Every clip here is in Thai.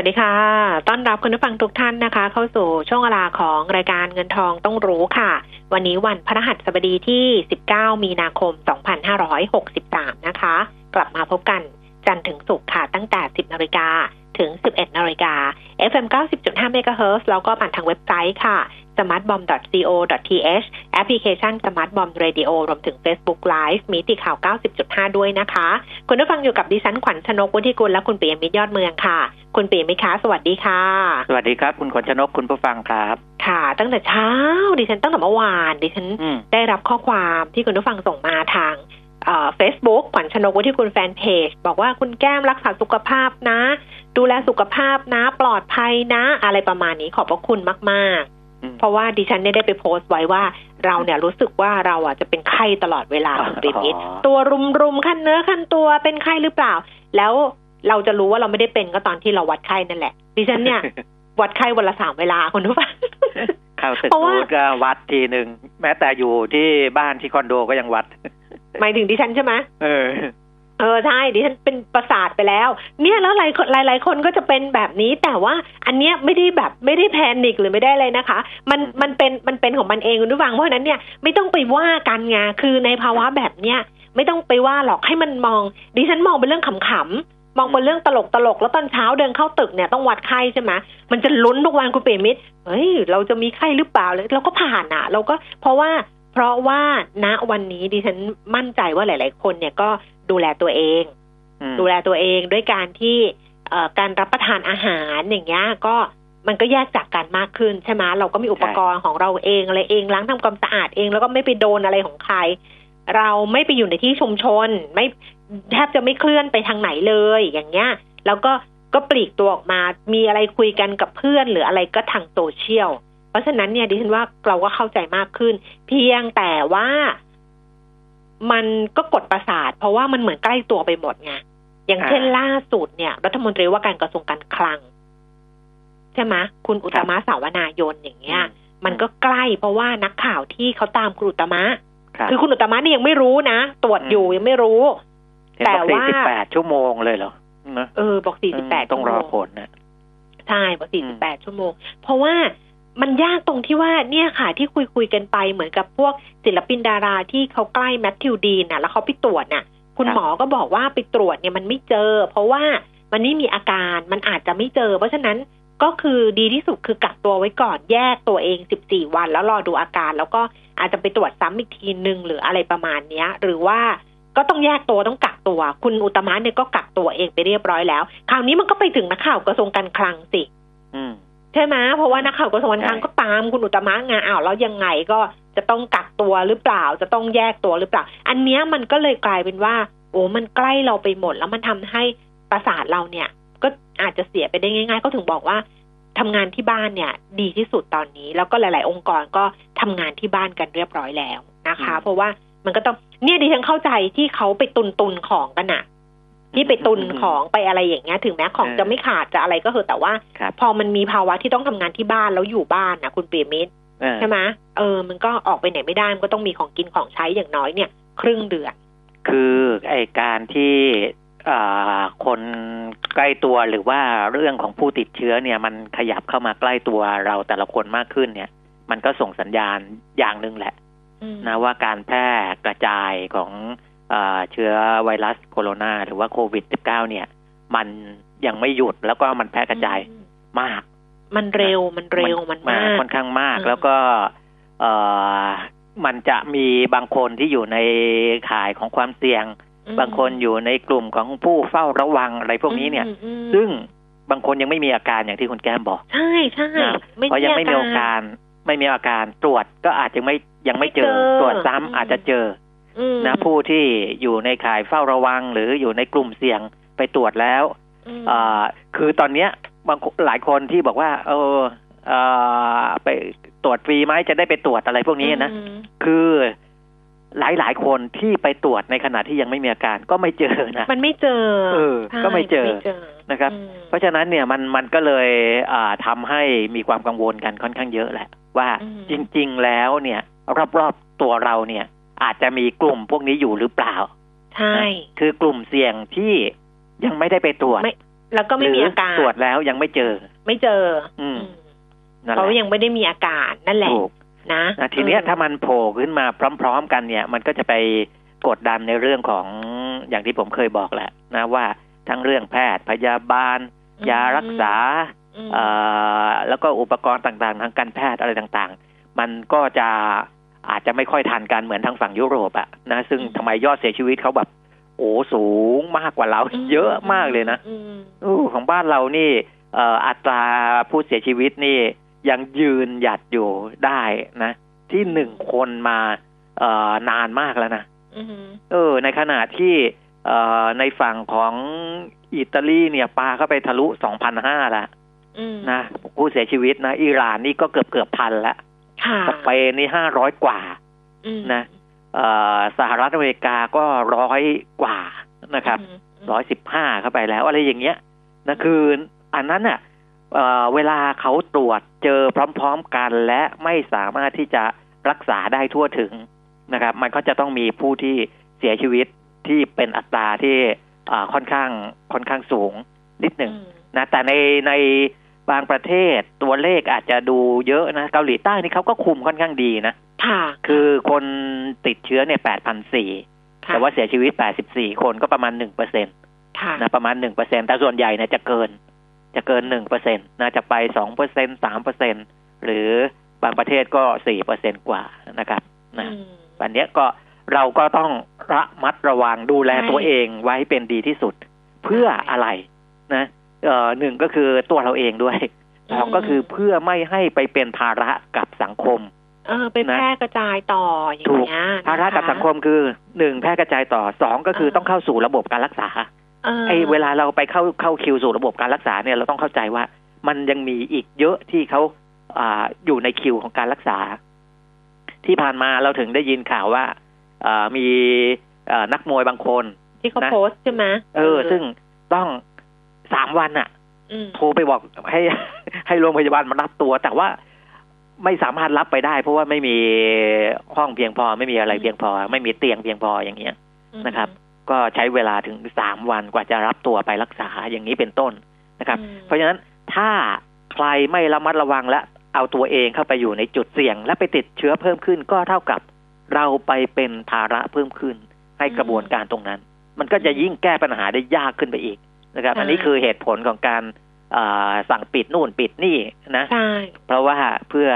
วัสดีค่ะ ต้อนรับคุณผู้ฟังทุกท่านนะคะ เข้าสู่ช่วงเวลาของรายการเงินทองต้องรู้ค่ะ วันนี้วันพฤหัสบดีที่ 19 มีนาคม 2563 นะคะ กลับมาพบกัน จันทร์ถึงศุกร์ค่ะ ตั้งแต่ 10นาฬิกาถึง 11นาฬิกา FM 90.5 MHz แล้วก็ผ่านทางเว็บไซต์ค่ะ smartbomb.co.th แอปพลิเคชัน smartbomb radio รวมถึง Facebook Live มีติข่าว 90.5 ด้วยนะคะ คุณผู้ฟังอยู่กับดิฉันขวัญชนกวุฒิกุลและคุณปิยมิตรยอดเมืองค่ะ คุณปิยมิตรคะสวัสดีค่ะ สวัสดีครับ คุณขวัญชนกคุณผู้ฟังครับ ค่ะ ตั้งแต่เช้า ดิฉันตั้งแต่เมื่อวาน ดิฉันอืมได้รับข้อความที่คุณผู้ฟังส่งมาทาง เฟซบุ๊กขวัญชนกวุฒิกุลแฟนเพจ บอกว่าคุณแก้มรักษาสุขภาพนะ ดูแลสุขภาพนะ ปลอดภัยนะ อะไรประมาณนี้ขอบพระคุณมากอืมๆเพราะว่าดิฉันเนี่ยได้ไปโพสต์ไว้ว่าเราเนี่ยรู้สึกว่าเราอะจะเป็นไข้ตลอดเวลาคุณปิยมิตรอ๋อตัวรุมรุมๆขั้นเนื้อขั้นตัวเป็นไข้หรือเปล่า แล้วเราจะรู้ว่าเราไม่ได้เป็นก็ตอนที่เราวัดไข้นั่นแหละ ดิฉันเนี่ย วัดไข้วันละสามเวลาคุณผู้ฟังเข้าตึกเพราะว่ารูดก็วัดทีหนึ่งแม้แต่อยู่ที่บ้านที่คอนโดก็ยังวัด หมายถึงดิฉันใช่ไหมเออ เออใช่ดิฉันเป็นประสาทไปแล้ว เนี่ยแล้วหลายคนหลายหลายคนก็จะเป็นแบบนี้ แต่ว่าอันเนี้ยไม่ได้แบบไม่ได้แพนิคหรือไม่ได้เลยนะคะ มันมันเป็นมันเป็นของมันเองคุณผู้ฟังเพราะฉะนั้นเนี่ยไม่ต้องไปว่ากันไงคือในภาวะแบบเนี้ยไม่ต้องไปว่าหรอกให้มันมอง ดิฉันมองเป็นเรื่องขำๆมองเป็นเรื่องตลกตลกๆแล้วตอนเช้าเดินเข้าตึกเนี่ยต้องวัดไข้ใช่ไหมมันจะลุ้นทุกวันคุณเปรมิตรเฮ้ยเราจะมีไข้หรือเปล่าเลยเราก็ผ่านอะ เราก็เพราะว่า เพราะว่าณวันนี้ดิฉันมั่นใจว่าหลาย ๆ คนเนี่ยก็ดูแลตัวเองอืมดูแลตัวเองด้วยการที่เอ่อการรับประทานอาหารอย่างเงี้ยก็มันก็แยกจากกันมากขึ้นใช่ไหมเราก็มีอุปกรณ์ของเราเองอะไรเองล้างทำความสะอาดเองแล้วก็ไม่ไปโดนอะไรของใคร เราไม่ไปอยู่ในที่ชุมชน ไม่แทบจะไม่เคลื่อนไปทางไหนเลยอย่างเงี้ย แล้วก็ก็ปลีกตัวออกมามีอะไรคุยกันกับเพื่อนหรืออะไรก็ทางโซเชียลเพ ราะฉะนั้นเนี่ยดิฉันว่าเราก็เข้าใจมากขึ้น เพียงแต่ว่ามันก็กดประสาท เพราะว่ามันเหมือนใกล้ตัวไปหมดไงอย่างเช่นอ่าล่าสุดเนี่ย รัฐมนตรีว่าการกระทรวงการคลัง ใช่ไหมคุณอุตมะสาวนายนอย่างเงี้ย มันก็ใกล้เพราะว่านักข่าวที่เขาตามคุณอุตมะครับคือคุณอุตมะนี่ยังไม่รู้นะ ตรวจอยู่ยังไม่รู้เห็นแต่บอกว่าสี่สิบแปดชั่วโมงเลยเหรอนะเออบอก48ต้องรอชั่วโมผลนะใช่บอก48ชั่วโมง เพราะว่า มันยากตรงที่ว่าเนี่ยค่ะที่คุยคุยๆกันไปเหมือนกับพวกศิลปินดาราที่เขาใกล้แมทธิวดีนน่ะแล้วเขาไปตรวจน่ะ คุณครับหมอก็บอกว่าไปตรวจเนี่ยมันไม่เจอ เพราะว่ามันไม่มีอาการมันอาจจะไม่เจอ เพราะฉะนั้นก็คือดีที่สุดคือกักตัวไว้ก่อนแยกตัวเอง 14 วัน แล้วรอดูอาการ แล้วก็อาจจะไปตรวจซ้ำอีกทีนึงหรืออะไรประมาณเนี้ย หรือว่าก็ต้องแยกตัวต้องกักตัว คุณอุตมะเนี่ยก็กักตัวเองไปเรียบร้อยแล้ว คราวนี้มันก็ไปถึงนักข่าวกระทรวงการคลังสิ อืม ใช่ไหมเพราะว่านักข่าวกระทรวงการคลังใช่ก็ตามคุณอุตมะไงอ้าวแล้วยังไงก็จะต้องกักตัวหรือเปล่า จะต้องแยกตัวหรือเปล่า อันเนี้ยมันก็เลยกลายเป็นว่า โอ้มันใกล้เราไปหมด แล้วมันทำให้ประสาทเราเนี่ย ก็อาจจะเสียไปได้ง่าย ๆ ก็ถึงบอกว่าทำงานที่บ้านเนี่ย ดีที่สุดตอนนี้ แล้วก็หลาย ๆ องค์กรก็ทำงานที่บ้านกันเรียบร้อยแล้วนะคะอืมเพราะว่ามันก็ต้องเนี่ยดิฉันเข้าใจที่เขาไปตุนตุนๆของกันอะ ที่ไปตุนของไปอะไรอย่างเงี้ย ถึงแม้ของจะไม่ขาดจะอะไรก็คือแต่ว่าครับพอมันมีภาวะที่ต้องทำงานที่บ้านแล้วอยู่บ้านนะคุณเปียมิตรเออใช่ไหมเออ มันก็ออกไปไหนไม่ได้มันก็ต้องมีของกินของใช้อย่างน้อยเนี่ย ครึ่งเดือน คือไอการที่อ่าคนใกล้ตัวหรือว่าเรื่องของผู้ติดเชื้อเนี่ยมันขยับเข้ามาใกล้ตัวเราแต่ละคนมากขึ้นเนี่ย มันก็ส่งสัญญาณอย่างหนึ่งแหละนะว่าการแพร่กระจายของอา เชื้อไวรัสโคโรนาหรือว่าโควิด -19 เนี่ย มันยังไม่หยุดแล้วก็มันแพร่กระจายมาก มันเร็วมันเร็วมันมากค่อนข้างมากอืมแล้วก็เอ่อมันจะมีบางคนที่อยู่ในข่ายของความเสี่ยงอืมบางคนอยู่ในกลุ่มของผู้เฝ้าระวังอะไรพวกนี้เนี่ยอืมอืมซึ่งบางคนยังไม่มีอาการอย่างที่คุณแก้มบอก ใช่ใช่นะเพราะยังไม่มีอาการ ไม่มีอาการตรวจก็อาจจะไม่ยังไม่เจอตรวจซ้ำอาจจะเจออืม นะผู้ที่อยู่ในข่ายเฝ้าระวัง หรืออยู่ในกลุ่มเสี่ยงไปตรวจแล้วอืมอ่าคือตอนเนี้ยบางหลายคนที่บอกว่า เออเอ่อไปตรวจฟรีไหมจะได้ไปตรวจอะไรพวกนี้นะอืมคือหลายหลายๆคนที่ไปตรวจในขณะที่ยังไม่มีอาการก็ไม่เจอนะมันไม่เจอเออใช่ก็ไม่เจอนนะครับอืมเพราะฉะนั้นเนี่ยมันมันก็เลยอ่าทำให้มีความกังวลกันค่อนข้างเยอะแหละ ว่าอืมจริง ๆ แล้วเนี่ย รอบๆตัวเราเนี่ย อาจจะมีกลุ่มพวกนี้อยู่หรือเปล่า ใช่ คือกลุ่มเสี่ยงที่ยังไม่ได้ไปตรวจไม่แล้วก็ไม่มีอาการหตรวจแล้วยังไม่เจอ ไม่เจอ อืมอืมนั่นแหเขาละยังไม่ได้มีอาการนั่นแหละถูกนะนะทีเนี้ยออถ้ามันโผล่ขึ้นมาพร้อม ๆ กันเนี่ย มันก็จะไปกดดันในเรื่องของอย่างที่ผมเคยบอกแหละนะว่าทั้งเรื่องแพทย์พยาบาล ยารักษาอืมเอ่อแล้วก็อุปกรณ์ต่างๆ ทางการแพทย์อะไรต่างๆ มันก็จะ อาจจะไม่ค่อยทันกันเหมือนทางฝั่งยุโรปอะนะซึ่งทำไมยอดเสียชีวิตเขาแบบ โอ้สูงมากกว่าเราเยอะมากเลยนะอืมอู้ของบ้านเรานี่เอ่ออัตราผู้เสียชีวิตนี่ยังยืนหยัดอยู่ได้นะ ที่หนึ่งคนมาเอ่อนานมากแล้วนะอืมเออ ในขณะที่เอ่อในฝั่งของอิตาลีเนี่ยปาเข้าไปทะลุสองพันห้าละอืมนะผู้เสียชีวิตนะอิหร่านนี่ก็เกือบเกือบพันละค่ะ สเปนนี่ห้าร้อยกว่าอืมนะเอ่อสหรัฐอเมริกาก็ร้อยกว่านะครับอืมร้อยสิบห้าเข้าไปแล้ว อะไรอย่างเงี้ยนะคืออันนั้นน่ะเอ่อเวลาเขาตรวจเจอพร้อม ๆ กันและไม่สามารถที่จะรักษาได้ทั่วถึงนะครับ มันก็จะต้องมีผู้ที่เสียชีวิตที่เป็นอัตราที่อ่าค่อนข้างค่อนข้างสูงนิดหนึ่งอืมนะแต่ในใน บางประเทศตัวเลขอาจจะดูเยอะนะ เกาหลีใต้นี่เขาก็คุมค่อนข้างดีนะค่ะคือคนติดเชื้อเนี่ยแปดพันสี่ค่ะแต่ว่าเสียชีวิตแปดสิบสี่คนก็ประมาณหนึ่งเปอร์เซ็นตค่ะนะประมาณหนึ่งเปอร์เซ็นแต่ส่วนใหญ่เนี่ยจะเกิน จะเกินหนึ่งเปอร์เซ็นตนะจะไปสองเปอร์เซ็นสามเปอร์เซ็นหรือบางประเทศก็สี่เปอร์เซ็นกว่านะครับนะอืมวันเนี้ยก็เราก็ต้องระมัดระวังดูแลใช่ตัวเองไว้เป็นดีที่สุด เพื่ออะไรนะเอ่อ หนึ่งก็คือตัวเราเองด้วยสองก็คือเพื่อไม่ให้ไปเป็นภาระกับสังคม เออไปแพร่กระจายต่ออย่างถูกเงี้ยภาระกับสังคมคือหนึ่งแพร่กระจายต่อสองก็คือต้องเข้าสู่ระบบการรักษาเออไอ้เวลาเราไปเข้าเข้าคิวสู่ระบบการรักษาเนี่ยเราต้องเข้าใจว่า มันยังมีอีกเยอะที่เขาอ่าอยู่ในคิวของการรักษา ที่ผ่านมาเราถึงได้ยินข่าวว่าอ่ามีเอ่อนักมวยบางคน ที่เขานะโพสต์ใช่ไหมเออ ซึ่งต้อง สามวันอะอืมโทรไปบอกให้ให้โรงพยาบาลมารับตัว แต่ว่าไม่สามารถรับไปได้ เพราะว่าไม่มีห้องเพียงพอ ไม่มีอะไรเพียงพอ ไม่มีเตียงเพียงพออย่างเงี้ยนะครับ ก็ใช้เวลาถึงสามวันกว่าจะรับตัวไปรักษาอย่างนี้เป็นต้นนะครับอืมเพราะฉะนั้นถ้าใครไม่ระมัดระวังและเอาตัวเองเข้าไปอยู่ในจุดเสี่ยง และไปติดเชื้อเพิ่มขึ้น ก็เท่ากับเราไปเป็นภาระเพิ่มขึ้น ให้กระบวนการตรงนั้น มันก็จะยิ่งแก้ปัญหาได้ยากขึ้นไปอีก นะครับ อันนี้คือเหตุผลของการอ่าสั่งปิดนู่นปิดนี่นะใช่เพราะว่าเพื่อ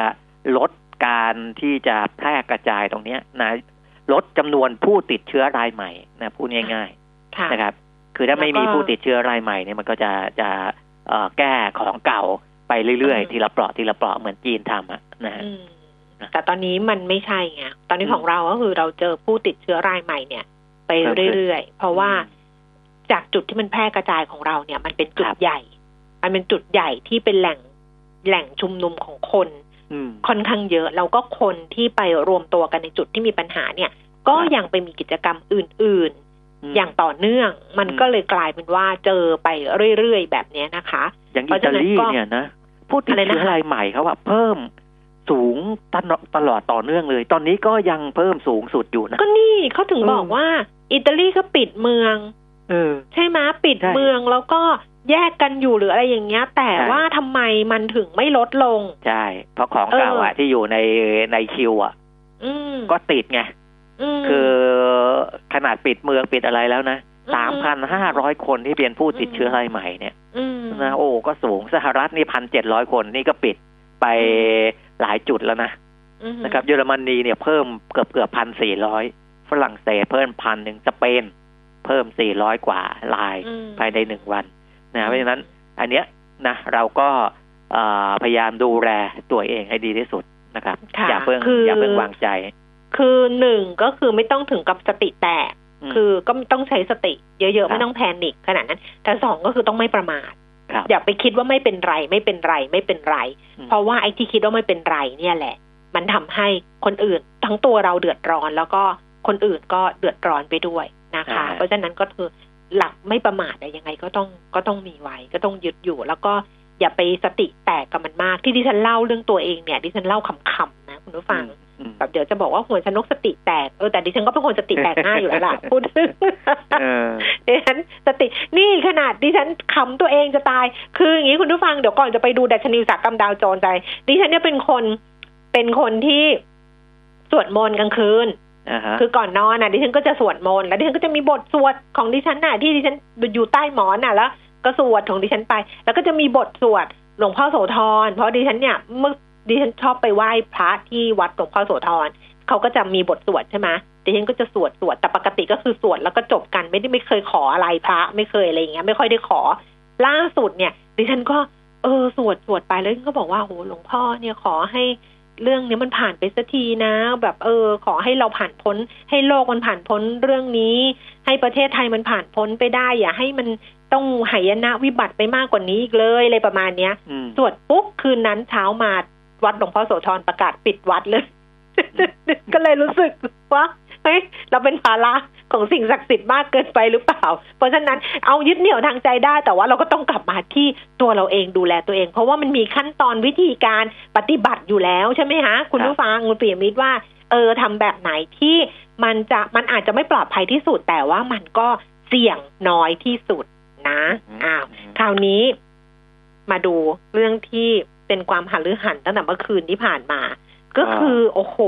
ลดการที่จะแพร่กระจายตรงเนี้ยนะลดจำนวนผู้ติดเชื้อรายใหม่นะพูดง่ายค่ะๆนะครับ คือถ้าไม่แล้วก็มีผู้ติดเชื้อรายใหม่เนี่ยมันก็จะจะเอ่อแก้ของเก่าไปเรื่อยอืมๆทีละเปราะทีละเปราะเหมือนจีนทำอะนะฮะอืมนะแต่ตอนนี้มันไม่ใช่ไงตอนนี้อืมของเราก็คือเราเจอผู้ติดเชื้อรายใหม่เนี่ย ไปเพิ่มขึ้นเรื่อยๆ เพราะว่า จากจุดที่มันแพร่กระจายของเราเนี่ย มันเป็นจุคดรับใหญ่ มันเป็นจุดใหญ่ที่เป็นแหล่งแหล่งชุมนุมของคนอืมค่อนข้างเยอะ แล้วก็คนที่ไปรวมตัวกันในจุดที่มีปัญหาเนี่ย ก็ครับยังไปมีกิจกรรมอื่นมๆอย่างต่อเนื่อง มันอืมก็เลยกลายเป็นว่าเจอไปเรื่อย ๆ แบบเนี้ยนะคะ อย่างเพอิราะตาฉะนั้นลีก็เนี่ยนะผู้ติดอะไรนะเชื้อรายใหม่เขาว่าเพิ่มสูงตลอดตลอดต่อเนื่องเลย ตอนนี้ก็ยังเพิ่มสูงสุดอยู่นะ ก็นี่เขาถึงเออบอกว่า อิตาลีก็ปิดเมืองเออ ใช่ไหมปิดใช่เมืองแล้วก็แยกกันอยู่หรืออะไรอย่างเงี้ย แต่ใช่ว่าทำไมมันถึงไม่ลดลง ใช่ เพราะของเก่าอะเออที่อยู่ในในคิวอะอืมก็ติดไงมคือขนาดปิดเมืองปิดอะไรแล้วนะอืสามพันห้าร้อยคนที่เป็นผู้ติดเชื้ออืมรายใหม่เนี่ยอืมนะโอ้ก็สูงสหรัฐนี่พันเจ็ดร้อยคนนี่ก็ปิดไปหลายจุดแล้วนะอืมนะครับ เยอรมนีเนี่ยเพิ่มเกือบเกือบพันสี่ร้อยฝรั่งเศสเพิ่มพันหนึ่งสเปน เพิ่มสี่ร้อยกว่าลายอืมภายในหนึ่งวันนะเพราะฉะนั้นอันเนี้ยนะเราก็เอ่อพยายามดูแลตัวเองให้ดีที่สุดนะครับค่ะอย่าเพิ่งคือออย่าเพิ่งวางใจ คือหนึ่งก็คือไม่ต้องถึงกับสติแตกมคือก็ต้องใช้สติเยอะครัๆบไม่ต้องแพนิคขนาดนั้น แต่สองก็คือต้องไม่ประมาทครับอย่าไปคิดว่าไม่เป็นไรไม่เป็นไรไม่เป็นไรอืมเพราะว่าไอ้ที่คิดว่าไม่เป็นไรเนี่ยแหละ มันทำให้คนอื่นทั้งตัวเราเดือดร้อนแล้วก็คนอื่นก็เดือดร้อนไปด้วย นะคะ เพราะฉะนั้นก็คือหลักไม่ประมาทอะยังไงก็ต้องก็ต้องมีไว้ ก็ต้องยึดอยู่ แล้วก็อย่าไปสติแตกกับมันมาก ที่ดิฉันเล่าเรื่องตัวเองเนี่ยดิฉันเล่าขำๆนะคุณผู้ฟังอืมแบบเดี๋ยวจะบอกว่าหัวชนกสติแตกเออแต่ดิฉันก็เป็นคนสติแตกง่ายอยู่แล้วล่ะพูดเออดิฉันสตินี่ขนาดดิฉันขำตัวเองจะตาย คืออย่างนี้คุณผู้ฟังเดี๋ยวก่อนจะไปดูดัชนีอุตสาหกรรมดาวโจนส์ใจดิฉันเนี่ยเป็นคนเป็นคนที่สวดมนต์กลางคืนอ่าฮะ คือก่อนนอนน่ะดิฉันก็จะสวดมนต์แล้วดิฉันก็จะมีบทสวดของดิฉันน่ะที่ดิฉันอยู่ใต้หมอนน่ะแล้ว ก็สวดของดิฉันไป แล้วก็จะมีบทสวดหลวงพ่อโสธรเพราะดิฉันเนี่ยเมื่อดิฉันชอบไปไหว้พระที่วัดหลวงพ่อโสธรเขาก็จะมีบทสวดใช่ไหมดิฉันก็จะสวดสวดแต่ปกติก็คือสวดแล้วก็จบกันไม่ได้ไม่เคยขออะไรพระ ไม่เคยอะไรอย่างเงี้ยไม่ค่อยได้ขอ ล่าสุดเนี่ย ดิฉันก็เออสวดสวดไปแล้วก็บอกว่าโหหลวงพ่อเนี่ยขอให้ เรื่องนี้มันผ่านไปสักทีนะ แบบเออ ขอให้เราผ่านพ้น ให้โลกมันผ่านพ้นเรื่องนี้ ให้ประเทศไทยมันผ่านพ้นไปได้ อย่าให้มันต้องหายนะวิบัติไปมากกว่านี้อีกเลยอะไรประมาณเนี้ยอืมสวดปุ๊บคืนนั้นเช้ามาวัดหลวงพ่อโสธรประกาศปิดวัดเลย ก็เลยรู้สึกว่า เฮ้ยเราเป็นภาระของสิ่งศักดิ์สิทธิ์มากเกินไปหรือเปล่า เพราะฉะนั้นเอายึดเหนี่ยวทางใจได้ แต่ว่าเราก็ต้องกลับมาที่ตัวเราเองดูแลตัวเอง เพราะว่ามันมีขั้นตอนวิธีการปฏิบัติอยู่แล้วใช่ไหมฮะคุณผู้ฟังคุณเปียมิตรว่าเออทำแบบไหนที่มันจะมันอาจจะไม่ปลอดภัยที่สุด แต่ว่ามันก็เสี่ยงน้อยที่สุดนะอ้าวคราวนี้มาดูเรื่องที่เป็นความหันหรือหันตั้งแต่เมื่อคืนที่ผ่านมา ก็คือโอ้โห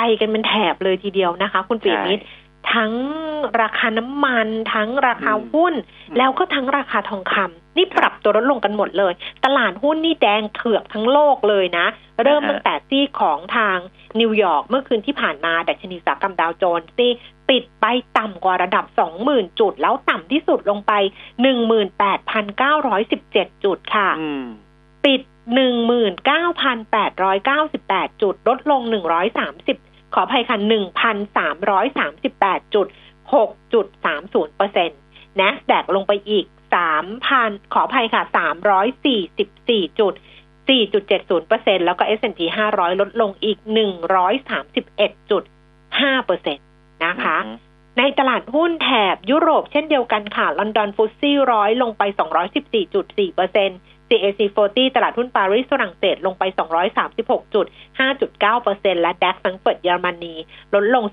ไปกันเป็นแถบเลยทีเดียวนะคะ คุณปีมิตรทั้งราคาน้ำมัน ทั้งราคาหุ้น แล้วก็ทั้งราคาทองคำนี่ปรับตัวลดลงกันหมดเลย ตลาดหุ้นนี่แดงเถือกทั้งโลกเลยนะ เริ่มตั้งแต่ที่ของทางนิวยอร์กเมื่อคืนที่ผ่านมาดัชนีอุตสาหกรรมดาวโจนส์ที่ปิดไปต่ำกว่าระดับ 20,000 จุด แล้วต่ำที่สุดลงไป 18,917 จุดค่ะอืมปิด 19,898 จุดลดลง 130 ขออภัยค่ะ1,338จุด6.30เปอร์เซ็นต์ NASDAQ ลงไปอีก3,000ขออภัยค่ะ344จุด4.70เปอร์เซ็นต์แล้วก็ S&P 500 ลดลงอีก131.5เปอร์เซ็นต์นะคะ ในตลาดหุ้นแถบยุโรปเช่นเดียวกันค่ะ ลอนดอน FTSE ร้อยลงไป214.4เปอร์เซ็นต์ CAC 40 ตลาดหุ้นปารีสฝรั่งเศสลงไป 236.5.9เปอร์เซ็นต์และ DAX แฟรงก์เฟิร์ตเยอรมนีลดลง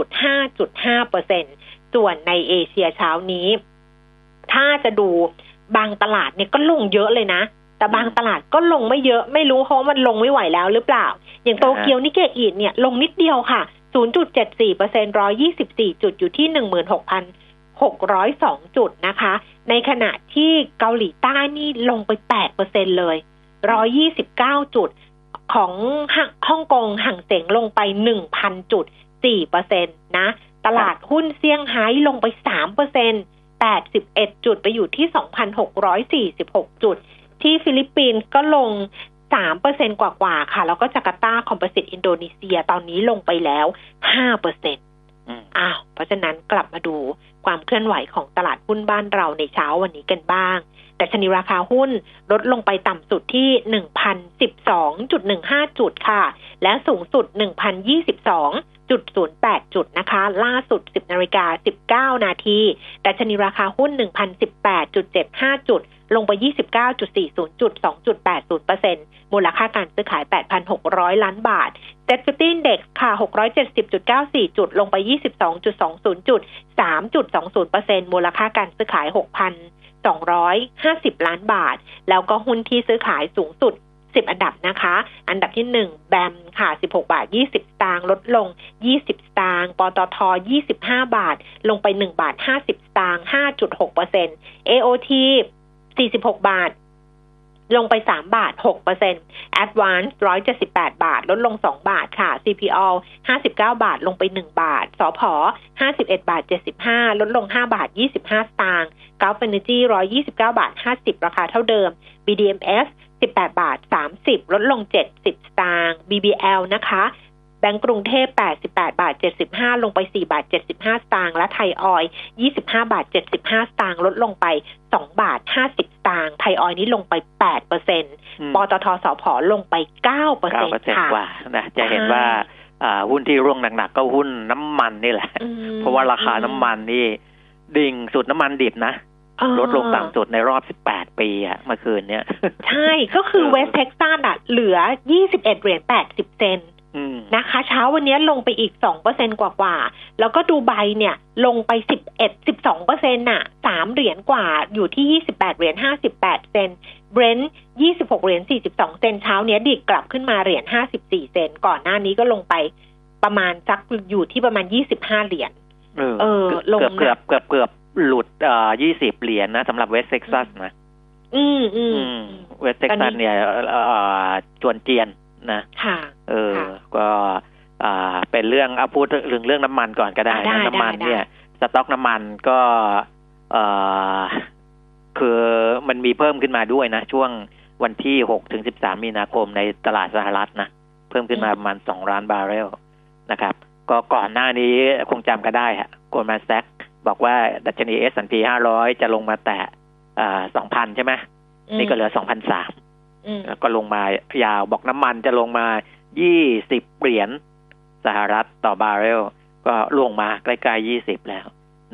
497.5.5เปอร์เซ็นต์ส่วนในเอเชียเช้านี้ ถ้าจะดูบางตลาดเนี่ยก็ลงเยอะเลยนะ แต่บางตลาดก็ลงไม่เยอะไม่รู้เพราะมันลงไม่ไหวแล้วหรือเปล่า อย่างโตเกียวนิเกอีเนี่ยลงนิดเดียวค่ะ0.74เปอร์เซ็นต์124จุดอยู่ที่ 602 จุดนะคะ ในขณะที่เกาหลีใต้นี่ลงไป8เปอร์เซ็นเลย 129 จุด ของฮ่องกงฮั่งเส็งลงไป 1,000 จุด4เปอร์เซ็นต์นะ ตลาดหุ้นเซี่ยงไฮ้ลงไป3เปอร์เซ็นต์81 จุดไปอยู่ที่ 2,646 จุด ที่ฟิลิปปินส์ก็ลง3เปอร์เซ็นกว่าๆค่ะ แล้วก็จาการ์ตา Composite อินโดนีเซียตอนนี้ลงไปแล้ว5เปอร์เซ็นต์อืม อ้าวเพราะฉะนั้นกลับมาดูความเคลื่อนไหวของตลาดหุ้นบ้านเราในเช้าวันนี้กันบ้างดัชนีราคาหุ้นลดลงไปต่ำสุดที่ 1,012.15 จุดค่ะ และสูงสุด 1,022.08 จุดนะคะ ล่าสุด 10นาฬิกา19 นาทีดัชนีราคาหุ้น 1,018.75 จุด ลงไป 29.40 จุด 2.80%มูลค่าการซื้อขาย 8,600 ล้านบาท SET Fifty Index ค่ะ 670.94 จุด ลงไป 22.20 จุด 3.20%มูลค่าการซื้อขาย 6,250 ล้านบาท แล้วก็หุ้นที่ซื้อขายสูงสุด 10 อันดับนะคะ อันดับที่ 1 แบมค่ะ 16 บาท 20 สตางค์ลดลง 20 สตางค์ปตท 25 บาท ลงไป 1 บาท 50 สตางค์5.6% AOT 46 บาท ลงไป 3 บาท6% Advance 178 บาท ลดลง 2 บาทค่ะ CPO 59 บาท ลงไป 1 บาท สพ51 บาท 75 ลดลง 5 บาท 25 สตางค์ Gulf Energy 129 บาท 50 ราคาเท่าเดิม BDMs 18 บาท 30 ลดลง 70 สตางค์ BBL นะคะ บบงก์กรุงเทพ 88 บาท 75 ลงไป 4 บาท 75 สตางค์ และไทยออยล์25 บาท 75 สตางค์ ลดลงไป 2 บาท 50 สตางค์ ไทยออยล์นี้ลงไป 8เปอร์เซ็นต์อืมปตท.สผ.ลงไป 9เปอร์เซ็นต์เก้าเปอร์ต์เซ็นต์กว่านะค่ะ จะเห็นใช่ว่าอ่าหุ้นที่ร่วงหนักๆ ก็หุ้นน้ำมันนี่แหละอืมเพราะว่าราคาน้ำมันนี่ ดิ่งสุดน้ำมันดิบนะเออลดลงต่ำสุดในรอบ 18 ปีอะเมื่อคืนเนี้ย ใช่ ก็คือเออ West Texas อะเหลือ 21 เหรียญ 80 เซนต์อืม นะคะ เช้าวันนี้ลงไปอีก2เปอร์เซ็นกว่ากว่าๆแล้วก็ดูไบเนี่ยลงไป11 12เปอร์เซ็นต์น่ะ3เหรียญกว่าอยู่ที่28เหรียญ58เซนต์ Brent 26เหรียญ42เซนต์เช้าเนี้ยดีดกลับขึ้นมาเหรียญ54เซนต์ก่อนหน้านี้ก็ลงไปประมาณสักอยู่ที่ประมาณ25เหรียญเออเออลงเกือบนะเกือบเกือบเกือบหลุดเอ่อยี่สิบเหรียญนะสำหรับ West Texas นะ อืมอืมอืม West Texas เนี่ยเอ่อจวนเจียน นะค่ะเออค่ะก็อ่าเป็นเรื่องเอาพูดถึงเรื่องน้ำมันก่อนก็ได้อ่าได้นะน้ำมันได้เนี่ย สต็อกน้ำมันก็เอ่อคือมันมีเพิ่มขึ้นมาด้วยนะ ช่วงวันที่หกถึงสิบสามมีนาคมในตลาดสหรัฐนะ เพิ่มขึ้นมาประมาณสองล้านบาร์เรลนะครับ ก็ก่อนหน้านี้คงจำกันได้ฮะ Goldman Sachs บอกว่าดัชนี S&P ห้าร้อยจะลงมาแตะสองพันใช่ไหมนี่ก็เหลือสองพันสามอืม แล้วก็ลงมายาวบอกน้ำมันจะลงมา20เหรียญสหรัฐต่อบาร์เรล ก็ลงมาใกล้ๆ20แล้ว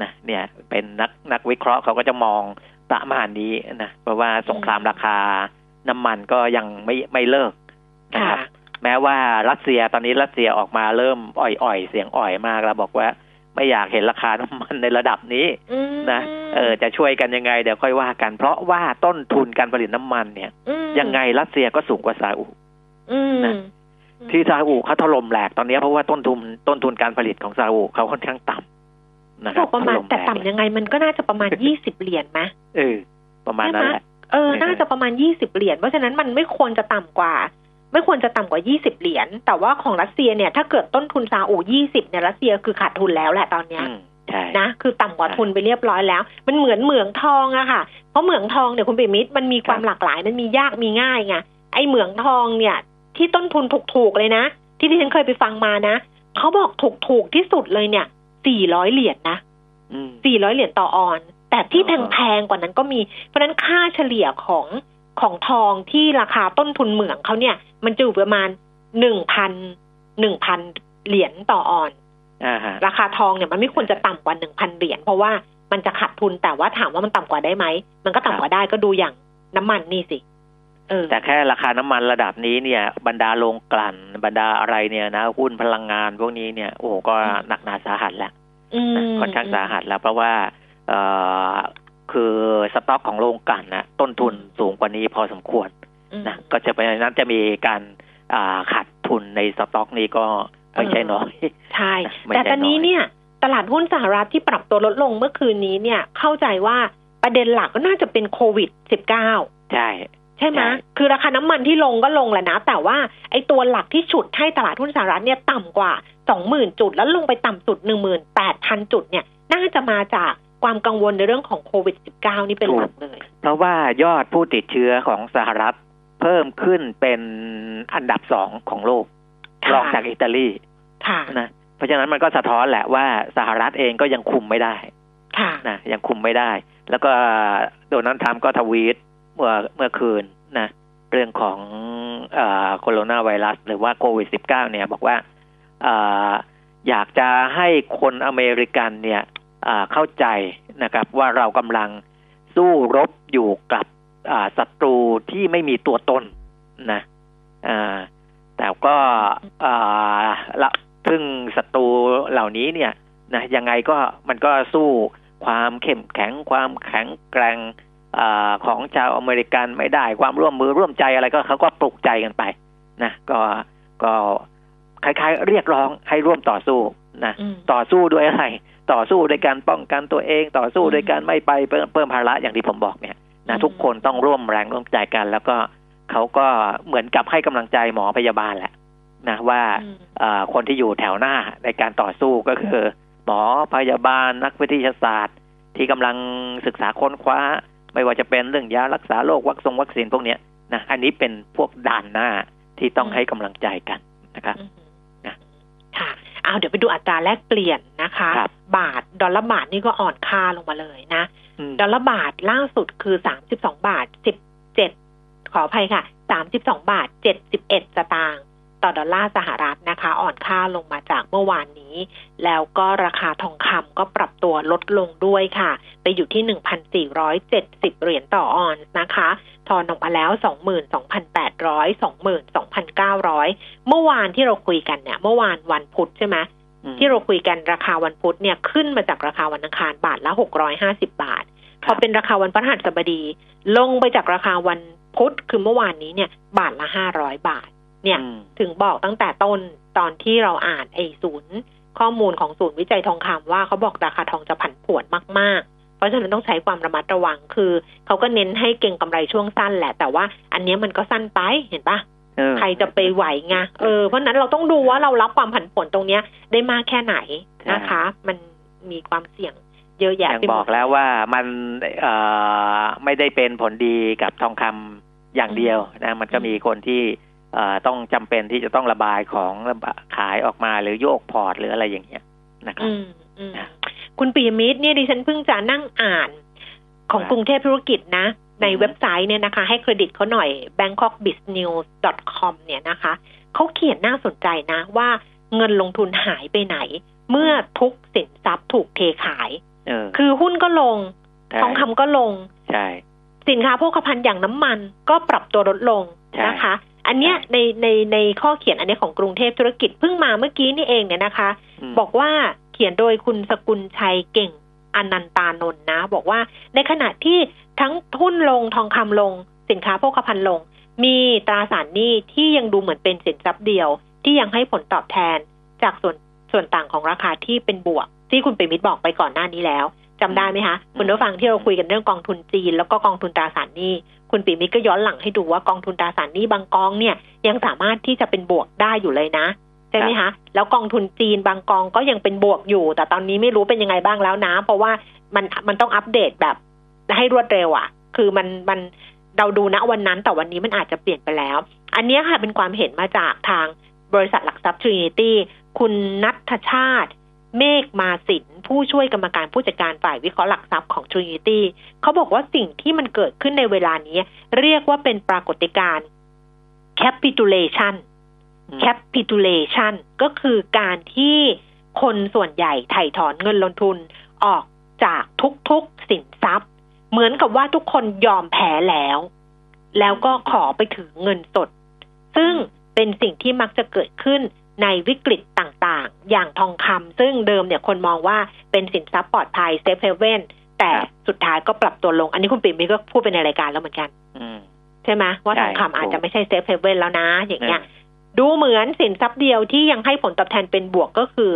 นะเนี่ย เป็นนักนักวิเคราะห์เขาก็จะมองประมาณนี้นะเพราะว่าสงครามราคาน้ำมันก็ยังไม่ไม่เลิกนะคค่ะรับแม้ว่ารัสเซียตอนนี้รัสเซียออกมาเริ่มอ่อยๆ เสียงอ่อยมากแล้วบอกว่าไม่อยากเห็นราคาน้ำมันในระดับนี้อืมนะเออจะช่วยกันยังไง เดี๋ยวค่อยว่ากัน เพราะว่าต้นทุนการผลิตน้ำมันเนี่ยอืม ยังไงรัสเซียก็สูงกว่าซาอุอืมนะที่ซาอุเขาถล่มแหลกตอนนี้เพราะว่าต้นทุนต้นทุนการผลิตของซาอุเขาค่อนข้างต่ำนะคบรัอบกประมาณถล่แต่หลกต่ำยังไงมันก็น่าจะประมาณยี่สิบเหรียญไหมเออประมาณนั้นแหละเออเออ น่าจะประมาณยี่สิบเหรียญเพราะฉะนั้นมันไม่ควรจะต่ำกว่า ไม่ควรจะต่ำกว่ายี่สิบเหรียญแต่ว่าของรัสเซียเนี่ย ถ้าเกิดต้นทุนซาอุยี่สิบเนี่ยรัสเซียคือขาดทุนแล้วแหละตอนเนี้ยอืมใช่ นะคือต่ำกว่าใช่ทุนไปเรียบร้อยแล้ว มันเหมือนเหมืองทองอะค่ะ เพราะเหมืองทองเนี่ยคุณปิมิตรมันมีความครับหลากหลายมันมียากมีง่ายไงไอ้เหมืองทองเนี่ย ที่ต้นทุนถูกๆเลยนะ ที่ที่ฉันเคยไปฟังมานะเขาบอกถูกๆที่สุดเลยเนี่ยสี่ร้อยเหรียญนะอืมสี่ร้อยเหรียญต่อออน แต่ที่อ่าแพงๆกว่านั้นก็มี เพราะฉะนั้นค่าเฉลี่ยของของทองที่ราคาต้นทุนเหมืองเขาเนี่ย มันจะอยู่ประมาณหนึ่งพันหนึ่งพันเหรียญต่อออนอ่าฮะ ราคาทองเนี่ยมันไม่ควรจะต่ำกว่าหนึ่งพันเหรียญเพราะว่ามันจะขาดทุนแต่ว่าถามว่ามันต่ำกว่าได้ไหม มันก็ต่ำกว่าได้ก็ดูอย่างน้ำมันนี่สิเออแต่แค่ราคาน้ำมันระดับนี้เนี่ย บรรดาโรงกลั่นบรรดาอะไรเนี่ยนะหุ้นพลังงานพวกนี้เนี่ยโอ้โหก็หนักหนาสาหัสแล้วอืมนะค่อนข้างสาหัสแล้ว เพราะว่าเอ่อคือสต็อกของโรงกลั่นนะต้นทุนสูงกว่านี้พอสมควรอืมนะก็จะเป็นนั้นจะมีการอ่าขาดทุนในสต็อกนี้ก็ ไม่ใช่น้อยใช่ไม่แต่ใช่ตอนนี้น้อยเนี่ย ตลาดหุ้นสหรัฐที่ปรับตัวลดลงเมื่อคืนนี้เนี่ย เข้าใจว่าประเด็นหลักก็น่าจะเป็นโควิด -19 ใช่ใช่ไหมใช่คือราคาน้ำมันที่ลงก็ลงแหละนะ แต่ว่าไอ้ตัวหลักที่ฉุดให้ตลาดหุ้นสหรัฐเนี่ยต่ำกว่า20,000จุดแล้วลงไปต่ำสุด18,000จุดเนี่ย น่าจะมาจากความกังวลในเรื่องของโควิด -19 นี่เป็นหลักเลย เพราะว่ายอดผู้ติดเชื้อของสหรัฐเพิ่มขึ้นเป็นอันดับสองของโลกค่ะ รองจากอิตาลีค่ะนะเพราะฉะนั้นมันก็สะท้อนแหละว่าสหรัฐเองก็ยังคุมไม่ได้ค่ะนะยังคุมไม่ได้ แล้วก็โดนัลด์ทรัมป์ก็ทวีตเมื่อเมื่อคืนนะเรื่องของโคโรนาไวรัส หรือว่าโควิด -19 เนี่ยบอกว่าอ่าอยากจะให้คนอเมริกันเนี่ยอ่าเข้าใจนะครับ ว่าเรากำลังสู้รบอยู่กับอ่าศัตรูที่ไม่มีตัวตนนะอ่า แต่ก็อ่าละซึ่งศัตรูเหล่านี้เนี่ยนะยังไงก็มันก็สู้ความเข้มแข็งความแข็งแกร่งอาของชาวอเมริกันไม่ได้ความร่วมมือร่วมใจอะไรก็เขาก็ปลุกใจกันไปนะก็ก็คล้ายๆ เรียกร้องให้ร่วมต่อสู้นะอืมต่อสู้ด้วยอะไร ต่อสู้ด้วยการป้องกันตัวเอง ต่อสู้ด้วยการไม่ไปเพิ่มเพิ่มภาระอย่างที่ผมบอกเนี่ยอืนะมทุกคนต้องร่วมแรงร่วมใจกัน แล้วก็ เขาก็เหมือนกับให้กำลังใจหมอพยาบาลแหละนะว่าอืมเอ่อคนที่อยู่แถวหน้าในการต่อสู้ก็คือ หมอพยาบาลนักวิทยาศาสตร์ ที่กำลังศึกษาค้นคว้า ไม่ว่าจะเป็นเรื่องยารักษาโรควัคซงวัคซีนพวกเนี้ยนะอันนี้เป็นพวกด่านหน้าที่ต้องอืมให้กำลังใจกันนะครับอืมนะเอาเดี๋ยวไปดูอัตราแลกเปลี่ยนนะคะครับบาทดอลลาร์บาทนี่ก็อ่อนค่าลงมาเลยนะอืมดอลลาร์บาทล่าสุดคือสามสิบสองบาทสิบเจ็ด ขออภัยค่ะสามสิบสองบาทเจ็ดสิบเอ็ดสตางค์ต่อดอลลาร์สหรัฐนะคะ อ่อนค่าลงมาจากเมื่อวานนี้ แล้วก็ราคาทองคำก็ปรับตัวลดลงด้วยค่ะ ไปอยู่ที่หนึ่งพันสี่ร้อยเจ็ดสิบเหรียญต่อออนซ์นะคะ ทอนออกมาแล้วสองหมื่นสองพันแปดร้อยสองหมื่นสองพันเก้าร้อยเมื่อวานที่เราคุยกันเนี่ย เมื่อวานวันพุธใช่ไหมอืมที่เราคุยกันราคาวันพุธเนี่ยขึ้นมาจากราคาวันอังคารบาทละหกร้อยห้าสิบาท พอเป็นราคาวันพฤหัสบดี ลงไปจากราคาวัน พุธคือเมื่อวานนี้เนี่ย บาทละห้าร้อยบาท เนี่ยอืมถึงบอกตั้งแต่ต้นตอนที่เราอ่านไอ้ศูนย์ ข้อมูลของศูนย์วิจัยทองคำว่าเขาบอกราคาทองจะผันผวนมาก ๆ เพราะฉะนั้นต้องใช้ความระมัดระวังคือเขาก็เน้นให้เก่งกำไรช่วงสั้นแหละ แต่ว่าอันเนี้ยมันก็สั้นไปเห็นปะเออใครจะไปไหวไงเออเพราะฉะนั้นเราต้องดูว่าเรารับความผันผวนตรงเนี้ยได้มากแค่ไหนนะคะ มันมีความเสี่ยง เยอะแยะอย่างไปหบมอดกแล้วว่ามันเอ่อไม่ได้เป็นผลดีกับทองคำอย่างเดียวนะมันก็มีคนที่เอ่อต้องจำเป็นที่จะต้องระบายของระบายขายออกมาหรือโยกพอร์ตหรืออะไรอย่างเงี้ยนะครับอืมอืมนะคุณปียมิตรเนี่ยดิฉันเพิ่งจะนั่งอ่านของครับกรุงเทพธุรกิจนะ ในอือฮึเว็บไซต์เนี่ยนะคะ ให้เครดิตเขาหน่อย bangkokbiznews.com เนี่ยนะคะเขาเขียนน่าสนใจนะว่าเงินลงทุนหายไปไหน เมื่อทุกสินทรัพย์ถูกเทขายเออ คือหุ้นก็ลงใช่ทองคำก็ลง ใช่ สินค้าโภคภัณฑ์อย่างน้ำมันก็ปรับตัวลดลงใช่นะคะ อันเนี้ยใช่ในในในข้อเขียนอันเนี้ยของกรุงเทพธุรกิจเพิ่งมาเมื่อกี้นี่เองเนี่ยนะคะมบอกว่าเขียนโดยคุณสกุลชัยเก่งอนันตานนท์นะ บอกว่าในขณะที่ทั้งหุ้นลงทองคำลง สินค้าโภคภัณฑ์ลง มีตราสารหนี้ที่ยังดูเหมือนเป็นสินทรัพย์เดียว ที่ยังให้ผลตอบแทนจากส่วนส่วนต่างของราคาที่เป็นบวก ที่คุณเปรมิตรบอกไปก่อนหน้านี้แล้วจำได้ไหมคะคุณผู้ฟังที่เราคุยกันเรื่องกองทุนจีน แล้วก็กองทุนตราสารหนี้คุณปิมิตรก็ย้อนหลังให้ดูว่ากองทุนตราสารหนี้บางกองเนี่ยยังสามารถที่จะเป็นบวกได้อยู่เลยนะใช่ไหมคะแล้วกองทุนจีนบางกองก็ยังเป็นบวกอยู่ แต่ตอนนี้ไม่รู้เป็นยังไงบ้างแล้วนะ เพราะว่ามันมันต้องอัปเดตแบบให้รวดเร็วอะค่ะ คือมันมันเราดูณวันนั้นแต่วันนี้มันอาจจะเปลี่ยนไปแล้ว อันเนี้ยค่ะเป็นความเห็นมาจากทางบริษัทหลักทรัพย์ Trinity คุณณัฐชาต เมฆมาสินผู้ช่วยกรรมการผู้จัดการฝ่ายวิเคราะห์หลักทรัพย์ของ Trinity เขาบอกว่าสิ่งที่มันเกิดขึ้นในเวลานี้ เรียกว่าเป็นปรากฏการณ์ capitulation อืม capitulation ก็คือการที่คนส่วนใหญ่ไถ่ถอนเงินลงทุนออกจากทุกๆสินทรัพย์ เหมือนกับว่าทุกคนยอมแพ้แล้ว แล้วก็ขอไปถือเงินสด ซึ่งเป็นสิ่งที่มักจะเกิดขึ้นในวิกฤตต่าง ๆ อย่างทองคำซึ่งเดิมเนี่ยคนมองว่าเป็นสินทรัพย์ปลอดภัยเซฟเฮเว่นแต่ครับสุดท้ายก็ปรับตัวลง อันนี้คุณปิ่มมีก็พูดไปในรายการแล้วเหมือนกันอืมใช่ไหมว่าใช่ทองคำอาจจะไม่ใช่ safe haven แล้วนะ ถูก อย่างเงี้ยเออดูเหมือนสินทรัพย์เดียวที่ยังให้ผลตอบแทนเป็นบวกก็คือ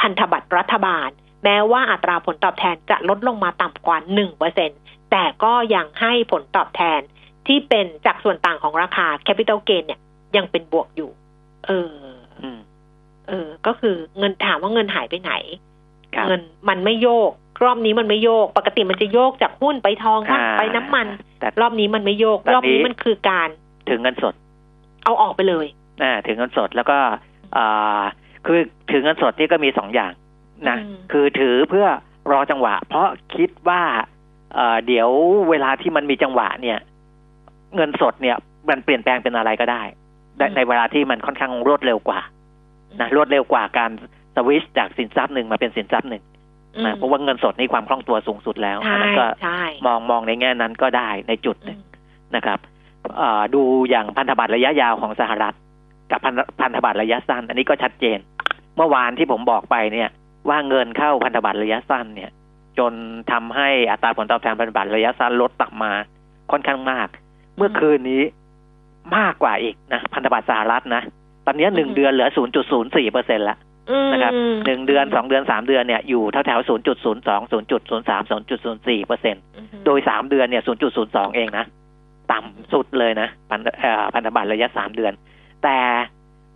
พันธบัตรรัฐบาล แม้ว่าอัตราผลตอบแทนจะลดลงมาต่ำกว่าหนึ่งเปอร์เซ็นต์แต่ก็ยังให้ผลตอบแทนที่เป็นจากส่วนต่างของราคา capital gain เนี่ยยังเป็นบวกอยู่ เอออืม เออ ก็คือเงินถามว่าเงินหายไปไหนครับเงินมันไม่โยก รอบนี้มันไม่โยก ปกติมันจะโยกจากหุ้นไปทองบ้างอ่าไปน้ำมันแต่รอบนี้มันไม่โยกแบบนี้รอบนี้มันคือการถึงเงินสด เอาออกไปเลยอ่าถึงเงินสดแล้วก็อ่าคือถือเงินสดนี่ก็มีสองอย่างนะอืมคือถือเพื่อรอจังหวะ เพราะคิดว่าเอ่อเดี๋ยวเวลาที่มันมีจังหวะเนี่ย เงินสดเนี่ย มันเปลี่ยนแปลงเป็นอะไรก็ได้ในในเวลาที่มันค่อนข้างรวดเร็วกว่า นะรวดเร็วกว่าการสวิชจากสินทรัพย์หนึ่งมาเป็นสินทรัพย์หนึ่งอืมนะเพราะว่าเงินสดนี่ความคล่องตัวสูงสุดแล้วใช่อันนั้นก็ใช่มองมองในแง่นั้นก็ได้ในจุดหอืนึ่งมนะครับเอ่อดูอย่างพันธบัตรระยะยาวของสหรัฐ กับพันธพันธบัตรระยะสั้น อันนี้ก็ชัดเจน เมื่อวานที่ผมบอกไปเนี่ย ว่าเงินเข้าพันธบัตรระยะสั้นเนี่ย จนทำให้อัตราผลตอบแทนพันธบัตรระยะสั้นลดต่ำมาค่อนข้างมาก เมื่อคืนนี้มากกว่าอีกนะพันธบัตรสหรัฐนะ ตอนนี้หนึ่งอืมเดือนเหลือ0.04เปอร์เซ็นต์ละอืมนะครับหนึ่งเดือนสองเดือนสามเดือนเนี่ยอยู่แถวแถวศูนย์จุดศูนย์สองศูนย์จุดศูนย์สามศูนย์จุดศูนย์สี่เปอร์เซ็นตอืมโดยสามเดือนเนี่ยศูนย์จุดศูนย์สองเองนะต่ำสุดเลยนะพันเอ่อพันธบัตรระยะสามเดือน แต่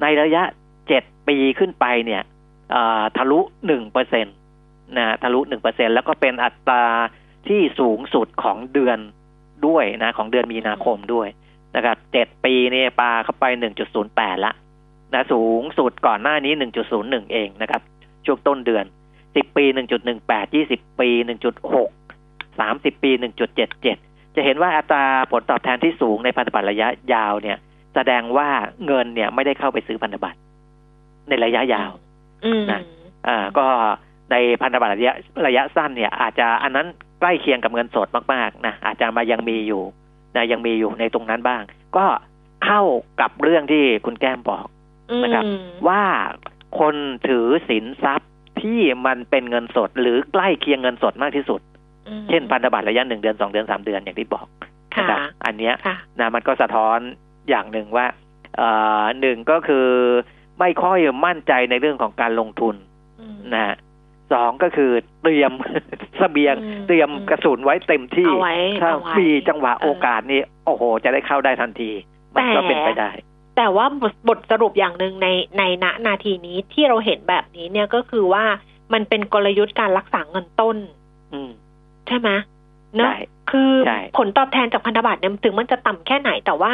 ในระยะเจ็ดปีขึ้นไปเนี่ยเอ่อทะลุหนึ่งเปอร์เซ็นตนะทะลุหนึ่งเปอร์เซ็นแล้วก็เป็นอัตราที่สูงสุดของเดือนด้วยนะ ของเดือนมีนาคมด้วยนะครับเจ็ดปีเนี่ยปลาเข้าไปหนึ่งจุดศูนย์แปดละ นะสูงสุดก่อนหน้านี้ 1.01 เองนะครับ ช่วงต้นเดือน 10 ปี 1.18 20 ปี 1.6 30 ปี 1.77 จะเห็นว่าอัตราผลตอบแทนที่สูงในพันธบัตรระยะยาวเนี่ย แสดงว่าเงินเนี่ยไม่ได้เข้าไปซื้อพันธบัตรในระยะยาวอืมนะอ่าก็ในพันธบัตรระยะระยะสั้นเนี่ย อาจจะอันนั้นใกล้เคียงกับเงินสดมากๆนะอาจจะมายังมีอยู่นะยังมีอยู่ในตรงนั้นบ้าง ก็เข้ากับเรื่องที่คุณแก้มบอก นะครับอืมว่าคนถือสินทรัพย์ที่มันเป็นเงินสด หรือใกล้เคียงเงินสดมากที่สุดอืมเช่นพันธบัตรระยะหนึ่งเดือนสองเดือนสามเดือนอย่างที่บอกค่ะนะครับอันเนี้ยค่ะนะมันก็สะท้อนอย่างหนึ่งว่าเอ่อหนึ่งก็คือไม่ค่อยมั่นใจในเรื่องของการลงทุนอืมนะฮะสองก็คือเตรียมเสบียงอืมเตรียมกระสุนไว้เต็มที่เอาไว้ถ้าเอาไว้มีจังหวะเออโอกาสนี้โอ้โห จะได้เข้าได้ทันที มันก็แต่เป็นไปได้ แต่ว่าบทบทสรุปอย่างหนึ่งในในณนาทีนี้ที่เราเห็นแบบนี้เนี่ยก็คือว่ามันเป็นกลยุทธ์การรักษาเงินต้นอืมใช่ไหมเนอะใช่คือใช่ผลตอบแทนจากพันธบัตรเนี่ยถึงมันจะต่ำแค่ไหนแต่ว่า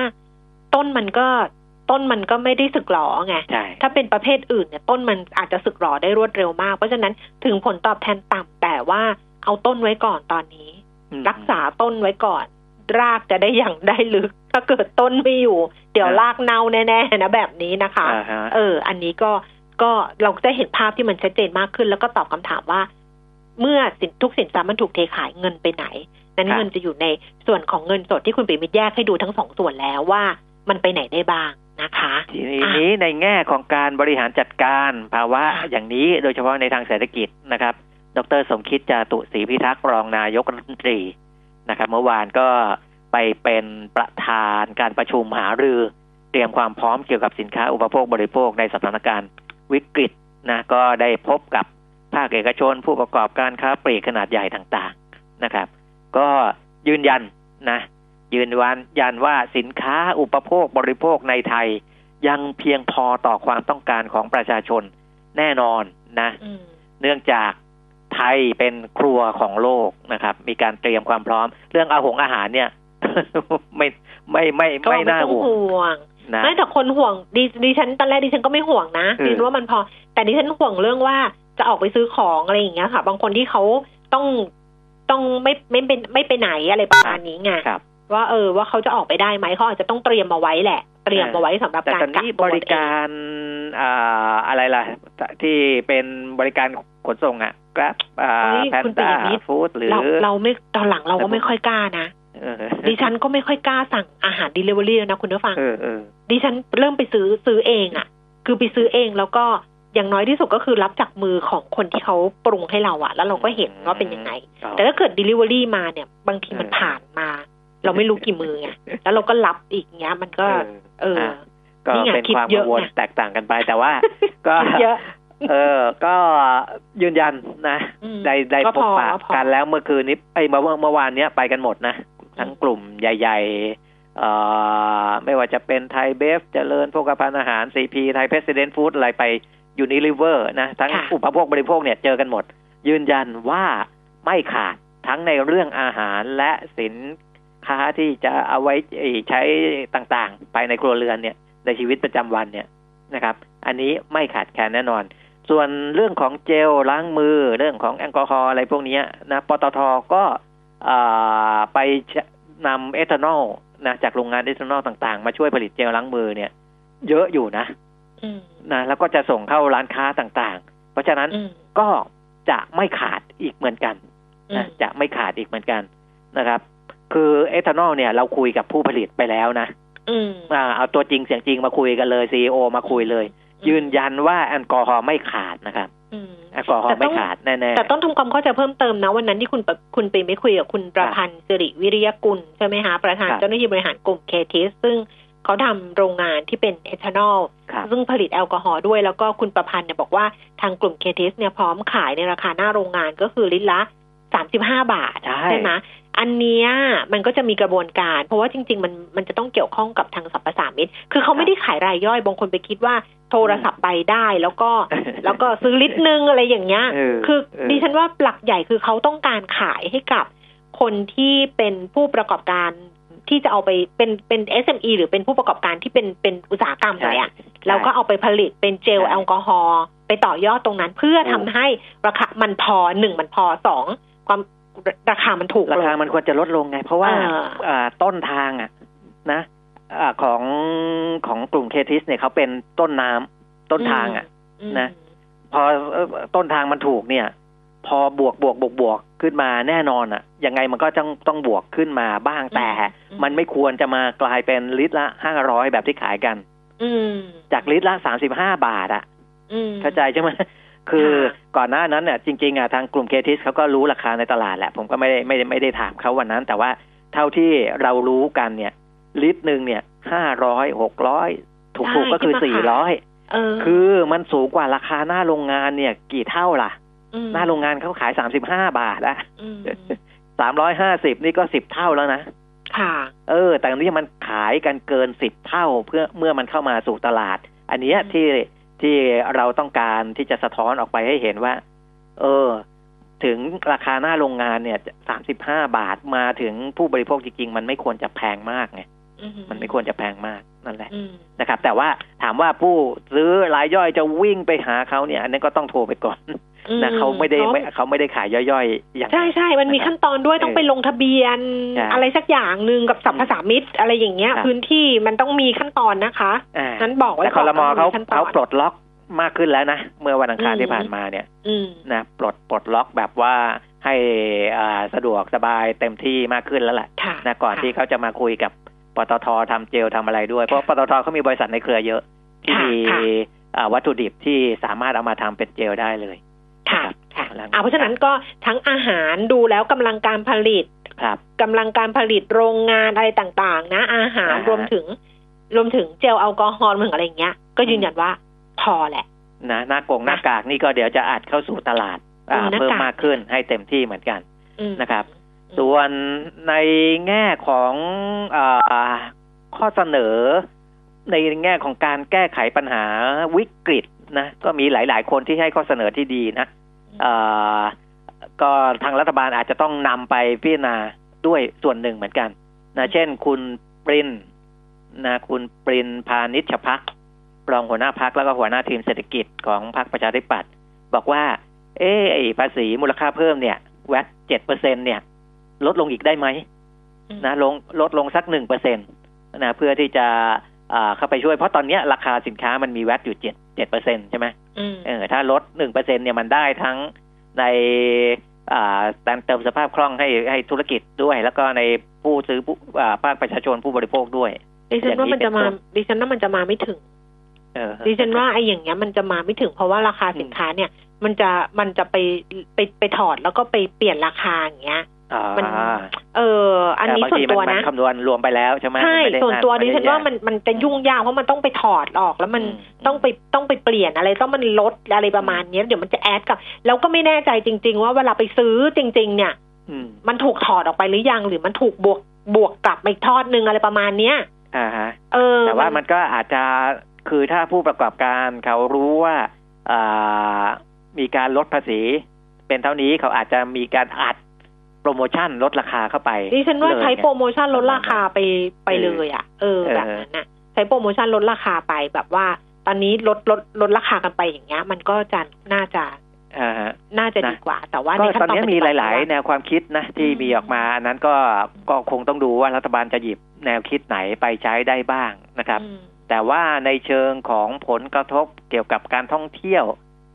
ต้นมันก็ต้นมันก็ไม่ได้สึกหรอไงใช่ถ้าเป็นประเภทอื่นเนี่ย ต้นมันอาจจะสึกหรอได้รวดเร็วมาก เพราะฉะนั้นถึงผลตอบแทนต่ำแต่ว่าเอาต้นไว้ก่อนตอนนี้อืมรักษาต้นไว้ก่อน รากจะได้อย่างได้ลึก ถ้าเกิดต้นไม่อยู่ เดี๋ยวอ่ารรากเน่าแน่ๆนะแบบนี้นะคะอ่าฮะเออ อันนี้ก็ก็เราจะเห็นภาพที่มันชัดเจนมากขึ้น แล้วก็ตอบคำถามว่า เมื่อสินทุกสินทรัพย์มันถูกเทขายเงินไปไหน นั้นครับเงินจะอยู่ในส่วนของเงินสดที่คุณปิมิตรแยกให้ดูทั้งสองส่วนแล้วว่ามันไปไหนได้บ้างนะคะทีนี้ในแง่ของการบริหารจัดการภาวะค่ะอย่างนี้โดยเฉพาะในทางเศรษฐกิจนะครับ ดรสมคิดจาตุศรีพิทักษ์รองนายกรัฐมนตรี นะครับเมื่อวานก็ไปเป็นประธานการประชุมหารือเตรียมความพร้อมเกี่ยวกับสินค้าอุปโภคบริโภคในสถานการณ์วิกฤตนะก็ได้พบกับภาคเอกชนผู้ประกอบการค้าปลีกขนาดใหญ่ต่างๆนะครับ ก็ยืนยันนะยืนวันยันว่าสินค้าอุปโภคบริโภคในไทย ยังเพียงพอต่อความต้องการของประชาชนแน่นอนนะอืมเนื่องจาก ไทยเป็นครัวของโลกนะครับ มีการเตรียมความพร้อม เรื่องอาหงอาหารเนี่ย ไม่ไม่ไม่ก็ไม่ไม่น่าต้องห่วงห่วงนะไม่แต่คนห่วงดิดิฉันตอนแรกดิฉันก็ไม่ห่วงนะเออดิฉันว่ามันพอ แต่ดิฉันห่วงเรื่องว่าจะออกไปซื้อของอะไรอย่างเงี้ยค่ะ บางคนที่เขาต้องต้องไม่ไม่เป็นไม่ไปไหนอะไรประมาณนี้ไงครับว่าเออว่าเขาจะออกไปได้ไหมเขาอาจจะต้องเตรียมมาไว้แหละ เตรียมมาไว้สำหรับแต่การตอนกักนี้ตับวริการอ่าอะไรล่ะ ที่เป็นบริการ ขนส่งอะกราฟอ่าเฮ้ยแพนคุณปิด้ายมิตรฟู้ดหรือเราเราไม่ตอนหลังเราก็ไม่ค่อยกล้านะเออดิฉันก็ไม่ค่อยกล้าสั่งอาหาร delivery แล้วนะคุณผู้ฟังเออเออดิฉันเริ่มไปซื้อซื้อเองอะ่ะ คือไปซื้อเองแล้วก็อย่างน้อยที่สุดก็คือรับจากมือของคนที่เขาปรุงให้เราอะ่ะแล้วเราก็เห็นว่าเป็นยังไงอ๋อแต่ถ้าเกิด delivery มาเนี่ย บางทีมันเออผ่านมา เราไม่รู้กี่มือไงแล้วเราก็รับอีกเงี้ย มันก็ เออะก็นี่ไงเป็นคิดความเยกัอะงวลไงแตกต่างกันไปแต่ว่า ก็ เยอะเออ ก็ยืนยันนะอืมได้ได้ก็พพบอปะก็พอกันแล้วเมื่อคืนนี้ไอ้ยเมื่อเมื่อวานเนี้ยไปกันหมดนะ ทั้งกลุ่มใหญ่ ๆ เอ่อ ไม่ว่าจะเป็นไทยเบฟเจริญโภคภัณฑ์อาหารซีพีไทย President Foods อะไรไปยูนิลิเวอร์นะ ทั้งค่ะอุปโภคบริโภคเนี่ยเจอกันหมด ยืนยันว่าไม่ขาดทั้งในเรื่องอาหารและสินค้าที่จะเอาไว้ใช้ต่างๆภายในครัวเรือนเนี่ยในชีวิตประจำวันเนี่ยนะครับ อันนี้ไม่ขาดแคลนแน่นอน ส่วนเรื่องของเจลล้างมือเรื่องของแอลกอฮอล์อะไรพวกเนี้ยนะปตทก็อ่าไปนำเอทานอลนะจากโรงงานเอทานอลต่างๆ มาช่วยผลิตเจลล้างมือเนี่ย เยอะอยู่นะอืมนะแล้วก็จะส่งเข้าร้านค้าต่างๆ เพราะฉะนั้นอืมก็จะไม่ขาดอีกเหมือนกันอืนะมจะไม่ขาดอีกเหมือนกันนะครับ คือเอทานอลเนี่ย เราคุยกับผู้ผลิตไปแล้วนะอืมอ่าเอาตัวจริงเสียงจริงมาคุยกันเลยซีอมาคุยเลย ยืนยันว่าแอลกอฮอล์ไม่ขาดนะครับอืมแอลกอฮอล์ไม่ขาดแน่ๆแต่ต้องทำความเข้าใจเพิ่มเติมนะ วันนั้นที่คุณปะคุณไปไม่คุยกับคุณประพันธ์สิริวิริยกุล ใช่ไหมคะประธานครับเจ้าหน้าที่บริหารกลุ่ม KTIS ซึ่งเขาทำโรงงานที่เป็นเอทานอลครับซึ่งผลิตแอลกอฮอล์ด้วยแล้วก็คุณประพันธ์เนี่ยบอกว่าทางกลุ่ม KTIS เนี่ยพร้อมขายในราคาหน้าโรงงานก็คือลิตรละสามสิบห้าบาทใช่ไหม อันเนี้ยมันก็จะมีกระบวนการ เพราะว่าจริง ๆ มันมันจะต้องเกี่ยวข้องกับทางสรรพสามิตคือเขาไม่ได้ขายรายย่อยบางคนไปคิดว่าโทรศัพท์ไปได้แล้วก็แล้วก็ซื้อลิตรนึงอะไรอย่างเงี้ยเออคือเออดิฉันว่าหลักใหญ่คือเขาต้องการขายให้กับคนที่เป็นผู้ประกอบการที่จะเอาไปเป็นเป็น SME หรือเป็นผู้ประกอบการที่เป็นเป็นอุตสาหกรรมหน่อยอะแล้วก็เอาไปผลิตเป็นเจลใช่แอลกอฮอล์ไปต่อยอดตรงนั้นเพื่อทำให้ราคามันพอหนึ่งมันพอสองความ ราคามันถูกราลงคามันควรจะลดลงไง เพราะว่าอ่าอ่าต้นทางอะนะอาของของกลุ่มเคทิสเนี่ยเขาเป็นต้นน้ำต้นทางอะมนะพอเอ่อต้นทางมันถูกเนี่ย พอบวกบวกบวกบวกขึ้นมาแน่นอนอะยังไงมันก็ต้องต้องบวกขึ้นมาบ้างแต่ มันไม่ควรจะมากลายเป็นลิตรละห้าร้อยแบบที่ขายกันอืมจากลิตรละสามสิบห้าบาทอะอืมเข้าใจใช่ไหม คือค่ะก่อนหน้านั้นเนี่ยจริงๆอะทางกลุ่มเคทิสเขาก็รู้ราคาในตลาดแหละ ผมก็ไม่ได้ไม่ได้ไม่ได้ถามเขาวันนั้น แต่ว่าเท่าที่เรารู้กันเนี่ย ลิตรหนึ่งเนี่ยห้าร้อยหกร้อยถูกๆก็คือสี่ร้อยเออคือมันสูงกว่าราคาหน้าโรงงานเนี่ย กี่เท่าล่ะมหน้าโรงงานเขาขายสามสิบห้าบาทอะอืมสามร้อยห้าสิบนี่ก็สิบเท่าแล้วนะค่ะ เออ แต่อันนี้มันขายกันเกินสิบเท่าเพื่อเมื่อมันเข้ามาสู่ตลาด อันเนี้ยอืมที่ ที่เราต้องการที่จะสะท้อนออกไปให้เห็นว่า เออ ถึงราคาหน้าโรงงานเนี่ยสามสิบห้าบาทมาถึงผู้บริโภคจริงๆ มันไม่ควรจะแพงมากไงอืมันไม่ควรจะแพงมากนั่นแหละอืมนะครับ แต่ว่าถามว่าผู้ซื้อรายย่อยจะวิ่งไปหาเขาเนี่ย อันนี้ก็ต้องโทรไปก่อนอื นะเขาไม่ได้พระไม่เขาไม่ได้ขายย่อยๆอย่างใช่ใช่มันมีขั้นตอนด้วยเออต้องไปลงทะเบียนใช่อะไรสักอย่างหนึ่งกับสัมภาษามิตรอะไรอย่างเงี้ยครับพื้นที่มันต้องมีขั้นตอนนะคะอ่านั้นบอกไว้แต่คอรมอก่นเขาว่ขั้นตอนเขาปลดล็อกมากขึ้นแล้วนะ เมื่อวันอังคารอืมที่ผ่านมาเนี่ยอืมนะปลดปลดล็อกแบบว่าให้อ่าสะดวกสบายเต็มที่มากขึ้นแล้วแหละค่ะนะก่อนค่ะที่เขาจะมาคุยกับปตททำเจลทำอะไรด้วย เพราะปตทเขามีบริษัทในเครือเยอะ ที่ค่ะมีค่ะอ่าวัตถุดิบที่สามารถเอามาทำเป็นเจลได้เลย ค่ะครับค่ะแล้วอ่าเพราะฉะนั้นก็ทั้งอาหารดูแล้วกำลังการผลิตครับกำลังการผลิตโรงงานอะไรต่างๆ นะ อาหารอ่าฮะรวมถึง รวมถึงเจลแอลกอฮอล์รวมถึงอะไรอย่างเงี้ย ก็ยืนยันว่าพอแหละ นะหน้ากงหน้ากากนี่ก็เดี๋ยวจะอัดเข้าสู่ตลาดอ่าอืมหน้ากากเพิ่มมากขึ้นให้เต็มที่เหมือนกันอืมนะครับ ส่วนในแง่ของอาข้อเสนอ ในแง่ของการแก้ไขปัญหาวิกฤตนะก็มีหลาย ๆ คนที่ให้ข้อเสนอที่ดีนะอ่า ก็ทางรัฐบาลอาจจะต้องนำไปพิจารณาด้วยส่วนหนึ่งเหมือนกันนะเช่น คุณปรินนะคุณปรินพานิชพักรองหัวหน้าพักแล้วก็หัวหน้าทีมเศรษฐกิจของพรรคประชาธิปัตย์บอกว่า เออภาษีมูลค่าเพิ่มเนี่ยแวดเจ็ดเปอร์เซ็นเนี่ย ลดลงอีกได้ไหมนะลงลดลงสักหนึ่งเปอร์เซ็นตนะเพื่อที่จะ เข้าไปช่วยเพราะตอนเนี้ยราคาสินค้ามันมีแวดอยู่เจ็ดเจ็ดเปอร์เซ็นใช่ไหมอืมเออถ้าลดหนึ่งเปอร์เซ็นเนี่ยมันได้ทั้งในอ่าการเติมสภาพคล่องให้ให้ธุรกิจด้วย แล้วก็ในผู้ซื้อผู้อ่าภาคประชาชนผู้บริโภคด้วยดิฉันว่ามันจะมาอย่างนี้เป็นต้นดิฉันว่ามันจะมาไม่ถึงเออดิฉันว่าไอ้อย่างเงี้ยมันจะมาไม่ถึงเพราะว่าราคาสินค้าเนี่ย มันจะมันจะไปไปไปถอดแล้วก็ไปเปลี่ยนราคาอย่างเงี้ยอ่า มันเออ อันนี้แต่บางส่วนทีตัวมันะคำนวณรวมไปแล้วใช่ไหมใช่ไม่ได้ส่วนตัวไม่ดิได้ฉันว่าแยกมันมันจะยุ่งยากเพราะมันต้องไปถอดออก แล้วมันอืมต้องไปต้องไปเปลี่ยนอะไรต้องมันลดอะไรประมาณเนี้ยเดี๋ยวมันจะแอดกับแล้วก็ไม่แน่ใจจริง ๆ ว่าเวลาไปซื้อจริง ๆ เนี่ยอืมมันถูกถอดออกไปหรือยังหรือมันถูกบวกบวกกลับมาอีกทอดนึงอะไรประมาณเนี้ยอ่าฮะเออ แต่ว่ามันก็อาจจะคือถ้าผู้ประกอบการเขารู้ว่าอ่ามีการลดภาษี เป็นเท่านี้เขาอาจจะมีการอัด โปรโมชั่นลดราคาเข้าไปดิฉันว่าเลยใช้ไงโปรโมชั่นลดราคาไปไปเลยอะ เออเออแบบนั้นน่ะใช้โปรโมชั่นลดราคาไปแบบว่า ตอนนี้ลดลดลดราคากันไปอย่างเงี้ย มันก็จะน่าจะอ่าฮะน่าจะนะดีกว่า แต่ว่าก็ในขั้ตอนนตอนนี้ปฏิมีบัติหลาย ๆ แนวความคิดนะที่อืมมีออกมาอันนั้นก็ก็คงต้องดูว่ารัฐบาลจะหยิบแนวคิดไหนไปใช้ได้บ้างนะครับอืมแต่ว่าในเชิงของผลกระทบเกี่ยวกับการท่องเที่ยว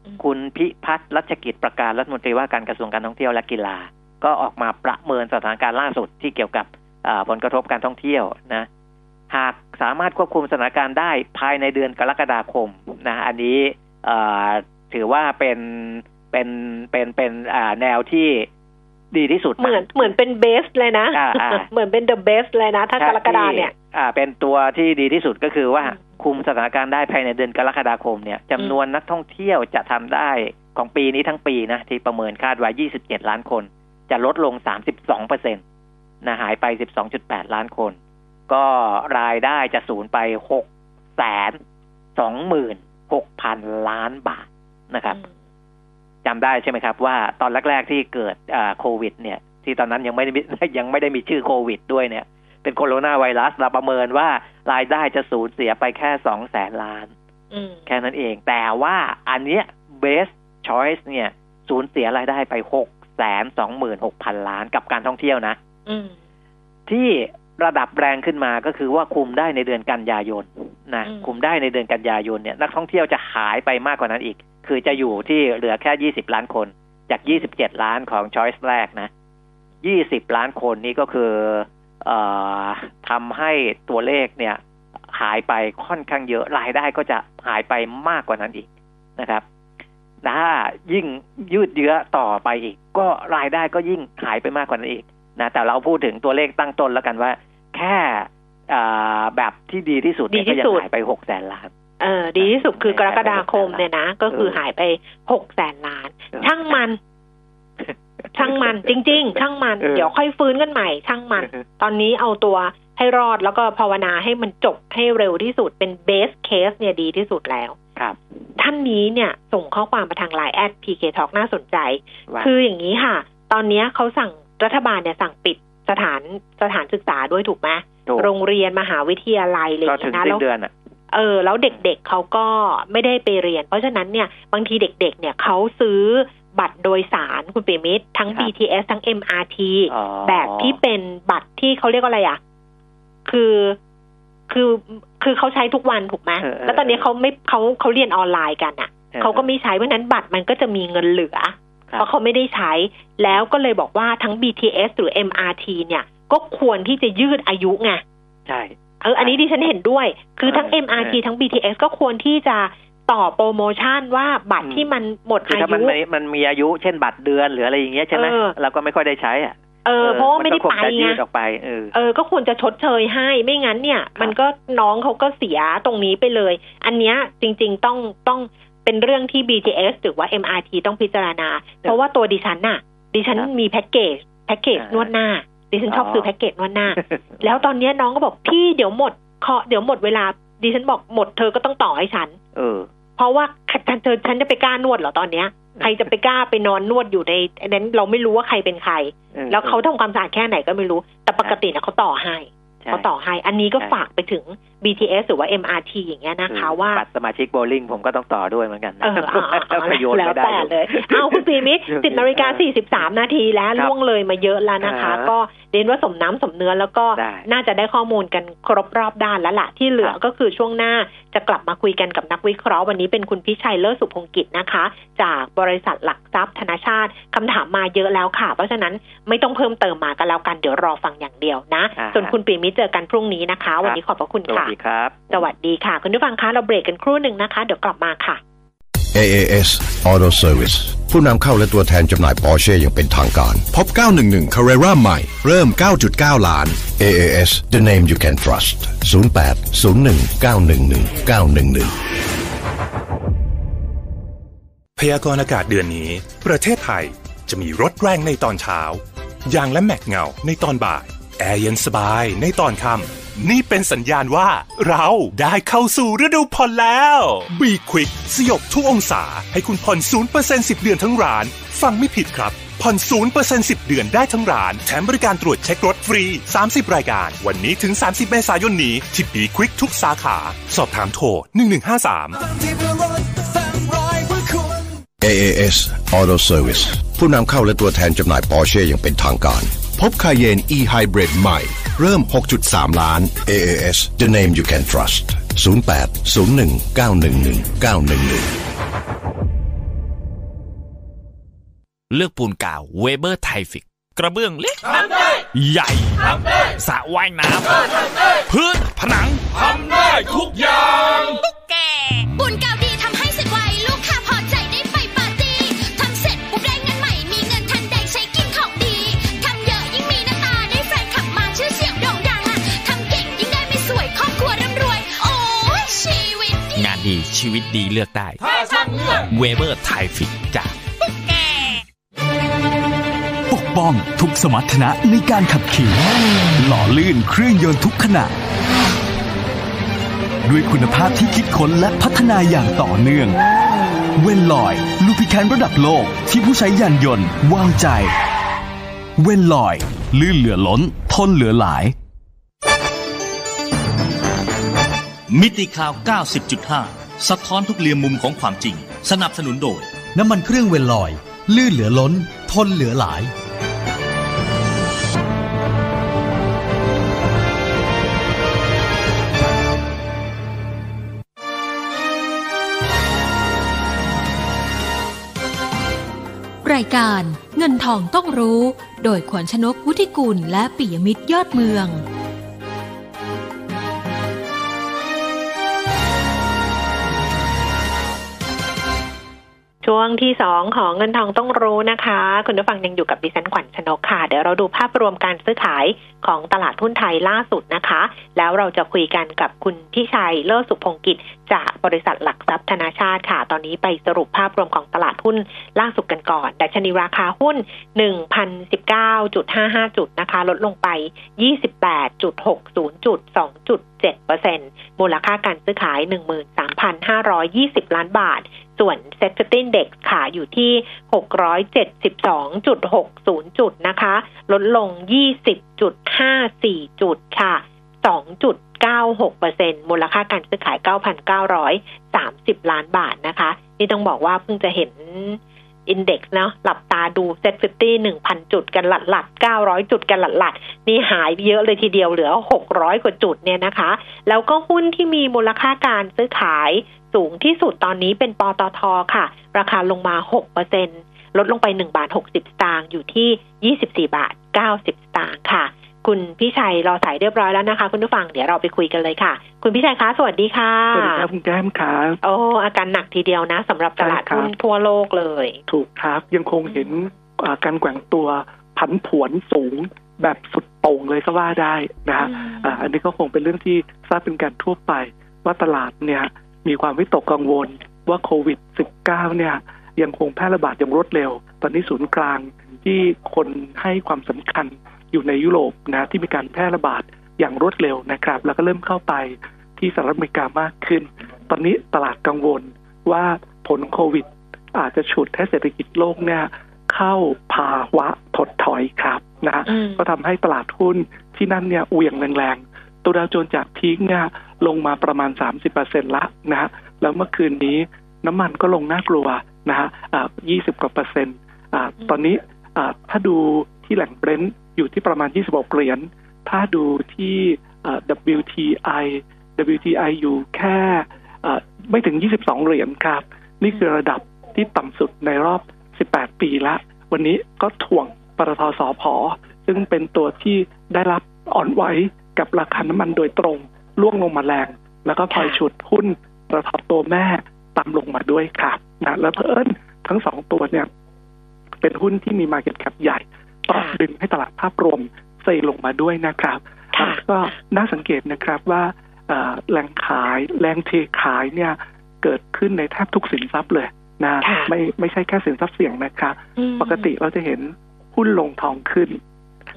อืมคุณพิพัฒน์รัชกิจประการรัฐมนตรีว่าการกระทรวงการท่องเที่ยวและกีฬา ก็ออกมาประเมินสถานการณ์ล่าสุดที่เกี่ยวกับอ่าผลกระทบการท่องเที่ยวนะ หากสามารถควบคุมสถานการณ์ได้ภายในเดือนกรกฎาคมนะอันนี้อ่าถือว่าเป็นเป็นเป็นเป็นอ่าแนวที่ดีที่สุดะเหมือนเหมือนเป็นเบสเลยนะอ่าอ่าเหมือนเป็นเดอะเบสเลยนะ ถ้ากรกฎาเนี่ยที่อ่า เป็นตัวที่ดีที่สุดก็คือว่าอืมคุมสถานการณ์ได้ภายในเดือนกรกฎาคมเนี่ยจำนวนนักท่องเที่ยวจะทำได้ของปีนี้ทั้งปีนะที่ประเมินคาดไว้ 27 ล้านคน จะลดลง 32เปอร์เซ็นตนะหายไป 12.8 ล้านคน ก็รายได้จะสูญไป 6 แสน26พันล้านบาทนะครับจำได้ใช่ไหมครับ ว่าตอนแรก ๆ ที่เกิดอ่าโควิด เนี่ย ที่ตอนนั้นยังไม่ได้มียังไม่ได้มีชื่อโควิด ด้วยเนี่ย เป็นโคโรนาไวรัสเราประเมินว่ารายได้จะสูญเสียไปแค่สองแสนล้านอืมแค่นั้นเอง แต่ว่าอันเนี้ย best choice เนี่ย สูญเสียรายได้ไปหก แสนสองหมื่นหกพันล้านกับการท่องเที่ยวนะอืมที่ระดับแรงขึ้นมาก็คือว่าคุมได้ในเดือนกันยายนนะอืมคุมได้ในเดือนกันยายนเนี่ย นักท่องเที่ยวจะหายไปมากกว่านั้นอีก คือจะอยู่ที่เหลือแค่ยี่สิบล้านคน จากยี่สิบเจ็ดล้านของ choice แรกนะยี่สิบล้านคนนี่ก็คือเอ่อทำให้ตัวเลขเนี่ย หายไปค่อนข้างเยอะรายได้ก็จะหายไปมากกว่านั้นอีกนะครับถ้ายิ่งยืดเยื้อต่อไปอีก ก็รายได้ก็ยิ่งหายไปมากกว่านั้นอีกนะแต่เราพูดถึงตัวเลขตั้งต้นแล้วกันว่า แค่อ่าแบบที่ดีที่สุดเนี่ยดีที่ก็ยังสุดหายไปหกแสนล้านเออดีที่สุดคือกรกฎาคมเนี่ยนะ ก็คือเออหายไปหกแสนล้าน ช่างมัน ช่างมันจริง ๆ ช่างมันเออเดี๋ยวค่อยฟื้นกันใหม่ ช่างมัน ตอนนี้เอาตัวให้รอดแล้วก็ภาวนาให้มันจบให้เร็วที่สุดเป็น best case เนี่ยดีที่สุดแล้ว ครับท่านนี้เนี่ยส่งข้อความมาทางไลน์แอด PK Talk น่าสนใจว่าคืออย่างนี้ค่ะ ตอนเนี้ยเขาสั่งรัฐบาลเนี่ยสั่งปิดสถานสถานศึกษาด้วยถูกไหมถูกโรงเรียนมหาวิทยาลัยอะไรอก็ย่างเงี้ยนะแล้วสิ้นเดือนอะเออแล้วเด็กๆเขาก็ไม่ได้ไปเรียน เพราะฉะนั้นเนี่ยบางทีเด็กๆ เนี่ยเขาซื้อบัตรโดยสารคุณเปรมิตรทั้งครับ BTS ทั้ง MRT อ๋อแบบที่เป็นบัตรที่เขาเรียกว่าอะไรอะ คือ คือคือเขาใช้ทุกวันถูกไหมเออเออแล้วตอนนี้เขาไม่เขาเขาเรียนออนไลน์กันอะออเขาก็ไม่ใช้เพราะฉะนั้นบัตรมันก็จะมีเงินเหลือครับเพราะเขาไม่ได้ใช้ แล้วก็เลยบอกว่าทั้ง BTS หรือ MRT เนี่ย ก็ควรที่จะยืดอายุไงใช่เอออันนี้ดิฉันเห็นด้วย คือทั้งเออ MRT เออทั้ง BTS ก็ควรที่จะต่อโปรโมชั่นว่าบัตรอืมที่มันหมดคืออาถ้ามันยุไม่มันมีอายุเช่นบัตรเดือนหรืออะไรอย่างเงี้ยใช่ไหมเออเราก็ไม่ค่อยได้ใช้อะ เออเพราะว่าไม่ได้นก็คไปงจะยืไงดออกไปเออเออ ก็ควรจะชดเชยให้ไม่งั้นเนี่ย มันก็น้องเขาก็เสียตรงนี้ไปเลย อันเนี้ยจริง ๆต้องต้องเป็นเรื่องที่ BTS หรือว่า MRT ต้องพิจารณา เพราะว่าตัวดิฉันน่ะ ดิฉันครับมีแพ็กเกจแพ็กเกจอ่านวดหน้า ดิฉันชอบอ๋อซื้อแพ็กเกจนวดหน้า แล้วตอนเนี้ยน้องก็บอกพี่เดี๋ยวหมดเคาะเดี๋ยวหมดเวลา ดิฉันบอกหมดเธอก็ต้องต่อให้ฉัน เออ เพราะว่าฉันเธอฉันจะไปกล้านวดเหรอตอนเนี้ย ใครจะไปกล้าไปนอนนวดอยู่ในอันนั้นเราไม่รู้ว่าใครเป็นใครออแล้วเขาทำความสะอาดแค่ไหนก็ไม่รู้ แต่ปกตินะเขาต่อให้ใช่เขาต่อให้ อันนี้ก็ใช่ฝากไปถึง BTS หรือว่า MRT อย่างเงี้ยนะคะออว่าบัตรสมาชิกโบว์ลิ่งผมก็ต้องต่อด้วยเหมือนกันนะเอออ่าอ่าประโยชน์แล้วไม่ได้แต่เลยเอาคุณปีมิตรโอเคสิบนาฬิกาสี่สิบสามนาทีแล้วครับล่วงเลยมาเยอะแล้วนะคะอ่าฮะก็เรียนว่าสมน้ำสมเนื้อแล้วก็ได้น่าจะได้ข้อมูลกันครบรอบด้านแล้วล่ะ ที่เหลือครับก็คือช่วงหน้าจะกลับมาคุยกันกับนักวิเคราะห์วันนี้เป็นคุณพิชัยเลิศสุพงกิจนะคะ จากบริษัทหลักทรัพย์ธนาชาติคำถามมาเยอะแล้วค่ะ เพราะฉะนั้นไม่ต้องเพิ่มเติมมากันแล้วกันเดี๋ยวรอฟังอย่างเดียวนะอ่าฮะส่วนคุณปีมิตรเจอกันพรุ่งนี้นะคะ วันนี้ขอบพระคุณสวัสค่ะดีครับ สวัสดีค่ะ คุณผู้ฟังคะเราเบรกกันครู่หนึ่งนะคะ เดี๋ยวกลับมาค่ะ AAS Auto Service ผู้นำเข้าและตัวแทนจำหน่าย Porsche อย่างเป็นทางการ พบ 911 Carrera ใหม่ เริ่ม 9.9 ล้าน AAS the name you can trust 08 01 911 911 พยากรณ์อากาศเดือนนี้ ประเทศไทยจะมีรถแรงในตอนเช้า ยางและแม็กเงาในตอนบ่าย แอร์เย็นสบายในตอนค่ำ นี่เป็นสัญญาณว่าเราได้เข้าสู่ฤดูผ่อนแล้ว Be Quick สยบทุกองศา ให้คุณผ่อน0% 10 เดือนทั้งร้าน ฟังไม่ผิดครับ ผ่อน0% 10 เดือนได้ทั้งร้าน แถมบริการตรวจเช็ครถฟรี 30 รายการ วันนี้ถึง 30 เมษายนนี้ที่ Be Quick ทุกสาขา สอบถามโทร 1153 AAS Auto Service ผู้นำเข้าและตัวแทนจำหน่าย Porsche อย่างเป็นทางการ พบคาเยน e hybrid ใหม่ เริ่ม 6.3 ล้าน AAS the name you can trust 08 01 911 911 เลือกปูนกาวเวเบอร์ไทฟิก กระเบื้องเล็กใหญ่สระว่ายน้ำพื้นผนังทำได้ทุกอย่างแกบุญกาวดี ชีวิตดีเลือกได้ ถ้าช่างเลือกเวเบอร์ไทฟิกจากปกป้องทุกสมรรถนะในการขับขี่ หล่อลื่นเครื่องยนต์ทุกขณะ ด้วยคุณภาพที่คิดค้นและพัฒนาอย่างต่อเนื่อง เวนลอยลูพิแคนระดับโลกที่ผู้ใช้ยานยนต์วางใจ เวนลอย ลื่นเหลือล้น ทนเหลือหลาย มิติข่าว 90.5 สะท้อนทุกเรียมมุมของความจริง สนับสนุนโดย น้ำมันเครื่องเวลลอย ลื่นเหลือล้น ทนเหลือหลาย รายการเงินทองต้องรู้ โดยขวัญชนกวุฒิกุลและปิยมิตรยอดเมือง ช่วงที่สองของเงินทองต้องรู้นะคะ คุณผู้ฟังยังอยู่กับดิฉันขวัญชนกค่ะ เดี๋ยวเราดูภาพรวมการซื้อขายของตลาดหุ้นไทยล่าสุดนะคะ แล้วเราจะคุยกันกับคุณพี่ชัยเลิศสุพงกิจ จากบริษัทหลักทรัพย์ธนาชาติค่ะ ตอนนี้ไปสรุปภาพรวมของตลาดหุ้นล่าสุดกันก่อนดัชนีราคาหุ้น 1,019.55 จุดนะคะ ลดลงไป 28.60 จุด 2.7%มูลค่าการซื้อขาย 13,520 ล้านบาท ส่วน SET Fifty Index ค่ะอยู่ที่ 672.60 จุดนะคะ ลดลง 20.54 จุดค่ะ 2.96%มูลค่าการซื้อขาย 9,930 ล้านบาทนะคะ นี่ต้องบอกว่าเพิ่งจะเห็น index เนาะหลับตาดู SET Fifty หนึ่งพันจุดกันหลัดหลัดเก้าร้อยจุดกันหลัดหลัดนี่หายเยอะเลยทีเดียวเหลือหกร้อยกว่าจุดเนี่ยนะคะ แล้วก็หุ้นที่มีมูลค่าการซื้อขาย สูงที่สุดตอนนี้เป็นปตทค่ะ ราคาลงมาหกเปอร์เซ็นลดลงไปหนึ่งบาทหกสิบสตางค์อยู่ที่ยี่สิบสี่บาทเก้าสิบสตางค์ค่ะ คุณพี่ชัยรอสายเรียบร้อยแล้วนะคะ คุณผู้ฟังเดี๋ยวเราไปคุยกันเลยค่ะ คุณพี่ชัยคะ สวัสดีค่ะ สวัสดีครับคุณแก้มครับโอ้อาการหนักทีเดียวนะสำหรับตลาดหุ้นทั่วโลกเลย ถูกครับยังคงเห็นอ่าการแกว่งตัวผันผวนสูงแบบสุดโต่งเลยก็ว่าได้นะฮะอ่าอันนี้ก็คงเป็นเรื่องที่ทราบเป็นการทั่วไปว่าตลาดเนี่ย มีความวิตกกังวลว่าโควิด -19 เนี่ยยังคงแพร่ระบาดอย่างรวดเร็ว ตอนนี้ศูนย์กลางที่คนให้ความสำคัญอยู่ในยุโรปนะที่มีการแพร่ระบาดอย่างรวดเร็วนะครับ แล้วก็เริ่มเข้าไปที่สหรัฐอเมริกามากขึ้น ตอนนี้ตลาดกังวลว่าผลโควิด อาจจะฉุดให้เศรษฐกิจโลกเนี่ยเข้าภาวะถดถอยครับนะฮะอืมก็ทำให้ตลาดหุ้นที่นั่นเนี่ยเหวี่ยงแรงๆตัวดาวโจนส์จากพีคเนี่ย ลงมาประมาณ 30%ละนะฮะแล้วเมื่อคืนนี้น้ำมันก็ลงน่ากลัวนะฮะอ่า20กว่าเปอร์เซ็นต์ตอนนี้ถ้าดูที่แหล่งเบรนท์อยู่ที่ประมาณ 26 เหรียญ ถ้าดูที่ WTI WTI อยู่แค่ไม่ถึง 22 เหรียญครับ นี่คือระดับที่ต่ำสุดในรอบ 18 ปีละ วันนี้ก็ถ่วงปตทสอพอซึ่งเป็นตัวที่ได้รับอ่อนไหวกับราคาน้ำมันโดยตรง ล่วงลงมาแรง แล้วก็คอยฉุดหุ้นปตทตัวแม่ต่ำลงมาด้วยครับนะแล้วเพิ่นทั้งสองตัวเนี่ย เป็นหุ้นที่มี Market Cap ใหญ่ก็ดึงให้ตลาดภาพรวมเซลงมาด้วยนะครับค่ะก็น่าสังเกตนะครับว่าเอ่อแรงขายแรงเทขายเนี่ยเกิดขึ้นในแทบทุกสินทรัพย์เลยนะค่ะไม่ไม่ใช่แค่สินทรัพย์เสี่ยงนะครับอืมปกติเราจะเห็นหุ้นลงทองขึ้น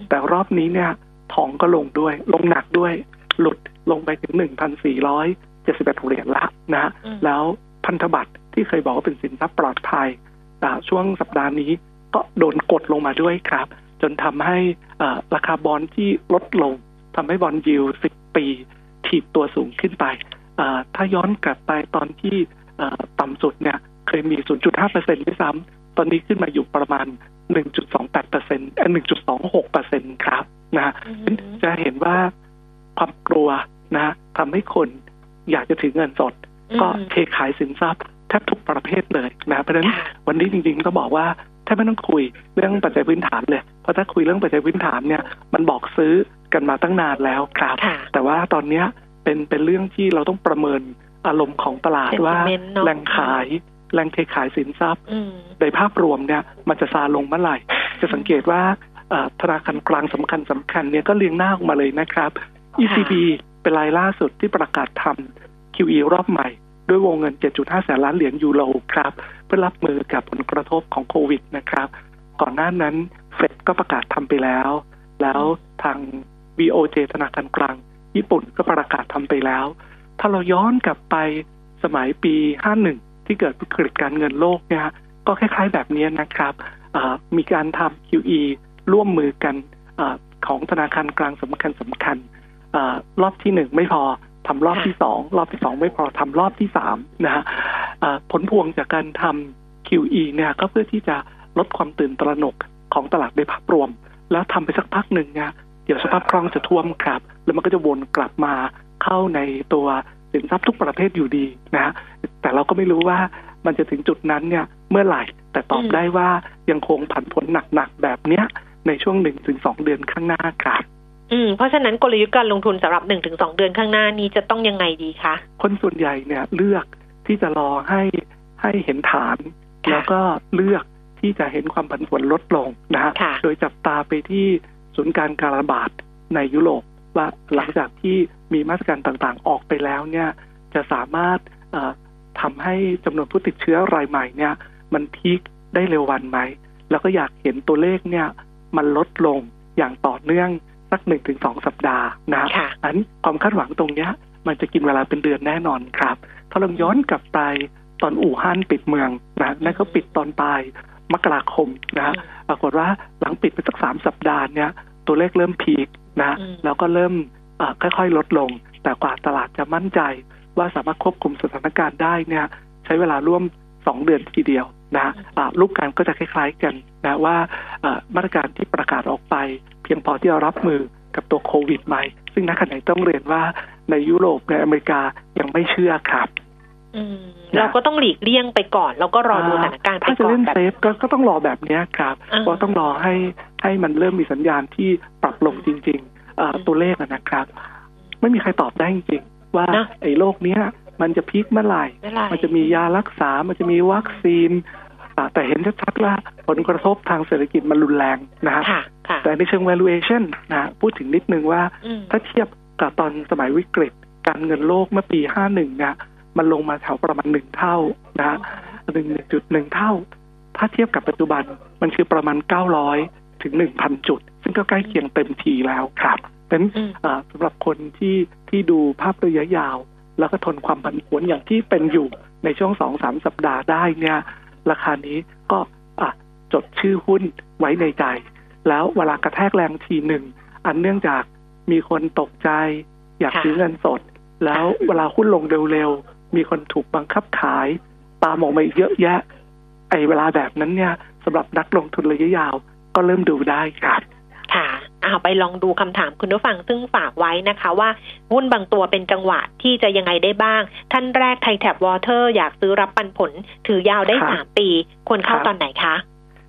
แต่รอบนี้เนี่ยทองก็ลงด้วย ลงหนักด้วย หลุด ลงไปถึงหนึ่งพันสี่ร้อยเจ็ดสิบเอ็ดเหรียญละนะฮะอืมแล้วพันธบัตรที่เคยบอกว่าเป็นสินทรัพย์ปลอดภัยอ่าช่วงสัปดาห์นี้ก็โดนกดลงมาด้วยครับ จนทำให้อ่าราคาบอลที่ลดลงทำให้บอลยิวสิบปีถีบตัวสูงขึ้นไปอ่าถ้าย้อนกลับไปตอนที่อ่าต่ำสุดเนี่ยเคยมี 0.5เปอร์เซ็นต์ด้วยซ้ำตอนนี้ขึ้นมาอยู่ประมาณ 1.28เปอร์เซ็นต์เอ่อ1.26เปอร์เซ็นต์ครับนะฮะอืมจะเห็นว่าความกลัว นะทำให้คนอยากจะถือเงินสด ก็เทขายสินทรัพย์แทบทุกประเภทเลยนะเพราะฉะนั้นค่ะวันนี้จริงๆต้องบอกว่าแทบไม่ต้องคุยเรื่องปัจจัยพื้นฐานเลย เพราะถ้าคุยเรื่องปัจจัยพื้นฐานเนี่ยมันบอกซื้อกันมาตั้งนานแล้วครับค่ะแต่ว่าตอนเนี้ยเป็นเป็นเรื่องที่เราต้องประเมินอารมณ์ของตลาดว่า Sentiment เนอะแรงขายแรงเทขายสินทรัพย์อืมในภาพรวมเนี่ยมันจะซาลงเมื่อไหร่ จะสังเกตว่าเอ่อธนาคารกลางสำคัญสำคัญเนี่ยก็เรียงหน้าออกมาเลยนะครับ ECB เป็นรายล่าสุดที่ประกาศทำ QE รอบใหม่ ด้วยวงเงิน 7.5 แสนล้านเหรียญยูโรครับ เพื่อรับมือกับผลกระทบของโควิดนะครับ ก่อนหน้านั้นเฟดก็ประกาศทำไปแล้ว แล้วทาง BOJ ธนาคารกลาง ญี่ปุ่นก็ประกาศทำไปแล้ว ถ้าเราย้อนกลับไปสมัยปี 51 ที่เกิดวิกฤตการเงินโลกเนี่ยก็คล้ายๆแบบนี้นะครับ มีการทำ QE ร่วมมือกันอของธนาคารกลางสำคัญสำคัญ รอบที่หนึ่งไม่พอทำรอบที่สองรอบที่สองไม่พอทำรอบที่สามนะฮะอ่าผลพวงจากการทำ QE เนี่ยก็เพื่อที่จะลดความตื่นตระหนกของตลาดในภาพรวม แล้วทำไปสักพักหนึ่งเนี่ยเดี๋ยวสภาพคล่องจะท่วมครับ แล้วมันก็จะวนกลับมาเข้าในตัวสินทรัพย์ทุกประเภทอยู่ดีนะฮะแต่เราก็ไม่รู้ว่ามันจะถึงจุดนั้นเนี่ยเมื่อไหร่ แต่ตอบอืมได้ว่ายังคงผันผลหนักๆแบบเนี้ยในช่วงหนึ่งถึงสองเดือนข้างหน้าครับ อืมเพราะฉะนั้นกลยุทธ์การลงทุนสำหรับหนึ่งถึงสองเดือนข้างหน้านี้จะต้องยังไงดีคะคนส่วนใหญ่เนี่ยเลือกที่จะรอให้ให้เห็นฐาน แล้วก็เลือกที่จะเห็นความผันผวนลดลงนะฮะค่ะโดยจับตาไปที่ศูนย์การการระบาดในยุโรปว่าหลังจากที่มีมาตรการต่างๆ ออกไปแล้วเนี่ยจะสามารถเอ่อทำให้จำนวนผู้ติดเชื้อรายใหม่เนี่ย มันพีคได้เร็ววันไหม แล้วก็อยากเห็นตัวเลขเนี่ย มันลดลงอย่างต่อเนื่อง สักหนึ่งถึงสองสัปดาห์นะค่ะอันความคาดหวังตรงเนี้ย มันจะกินเวลาเป็นเดือนแน่นอนครับ ถ้าเราย้อนกลับไปตอนอู่ฮั่นปิดเมืองนะนั่นก็ปิดตอนปลายมกราคมนะฮะปรากฏว่าหลังปิดไปสักสามสัปดาห์เนี่ยตัวเลขเริ่มพีคนะอืมแล้วก็เริ่มเอ่อค่อยๆ ลดลง แต่กว่าตลาดจะมั่นใจ ว่าสามารถควบคุมสถานการณ์ได้เนี่ยใช้เวลาร่วมสองเดือนทีเดียวนะอ่ารูปการก็จะคล้าย ๆกันนะว่าเอ่อมาตรการที่ประกาศออกไป เพียงพอที่จะรับมือกับตัวโควิดไหม ซึ่งณขณะนี้ต้องเรียนว่าในยุโรปในอเมริกายังไม่เชื่อครับอืมเราก็ต้องหลีกเลี่ยงไปก่อน แล้วก็รอดูสถานการณ์ไปถ้าจะก่อนเล่นแบบเซฟก็ก็ต้องรอแบบเนี้ยครับอ่าเพราะต้องรอให้ให้มันเริ่มมีสัญญาณที่ปรับลงจริงๆเอ่อตัวเลขอะนะครับ ไม่มีใครตอบได้จริงๆว่านะไอ้โรคเนี้ยมันจะพีคเมื่อไหร่ไม่เป็นไรมันจะมียารักษา มันจะมีวัคซีนอ่า แต่เห็นชัดๆว่าผลกระทบทางเศรษฐกิจมันรุนแรงนะฮะค่ะค่ะแต่ในเชิง valuation นะพูดถึงนิดนึงว่าอืมถ้าเทียบกับตอนสมัยวิกฤต การเงินโลกเมื่อปี 51เนี่ยมันลงมาแถวประมาณหนึ่งเท่านะฮะหนึ่งจุดหนึ่งเท่า ถ้าเทียบกับปัจจุบันมันคือประมาณ 900 ถึง 1,000 จุด ซึ่งก็ใกล้เคียงเต็มทีแล้วครับเพราะฉะนั้นอืมอ่าสำหรับคนที่ที่ดูภาพระยะยาว แล้วก็ทนความผันผวนอย่างที่เป็นอยู่ในช่วงสองสามสัปดาห์ได้เนี่ย ราคานี้ก็จดชื่อหุ้นไว้ในใจ แล้วเวลากระแทกแรงทีหนึ่ง อันเนื่องจากมีคนตกใจ อยากซื้อเงินสด แล้วเวลาหุ้นลงเร็วๆ มีคนถูกบังคับขาย ตามออกมาอีกเยอะแยะ ไอ้เวลาแบบนั้นเนี่ยสำหรับนักลงทุนระยะยาว ก็เริ่มดูได้ครับค่ะ เอาไปลองดูคำถามคุณผู้ฟังซึ่งฝากไว้นะคะว่าหุ้นบางตัวเป็นจังหวะที่จะยังไงได้บ้าง ท่านแรกไทย Tap Waterอร์อยากซื้อรับปันผล ถือยาวได้ครับสามปีควรเข้าครับตอนไหนหนคะ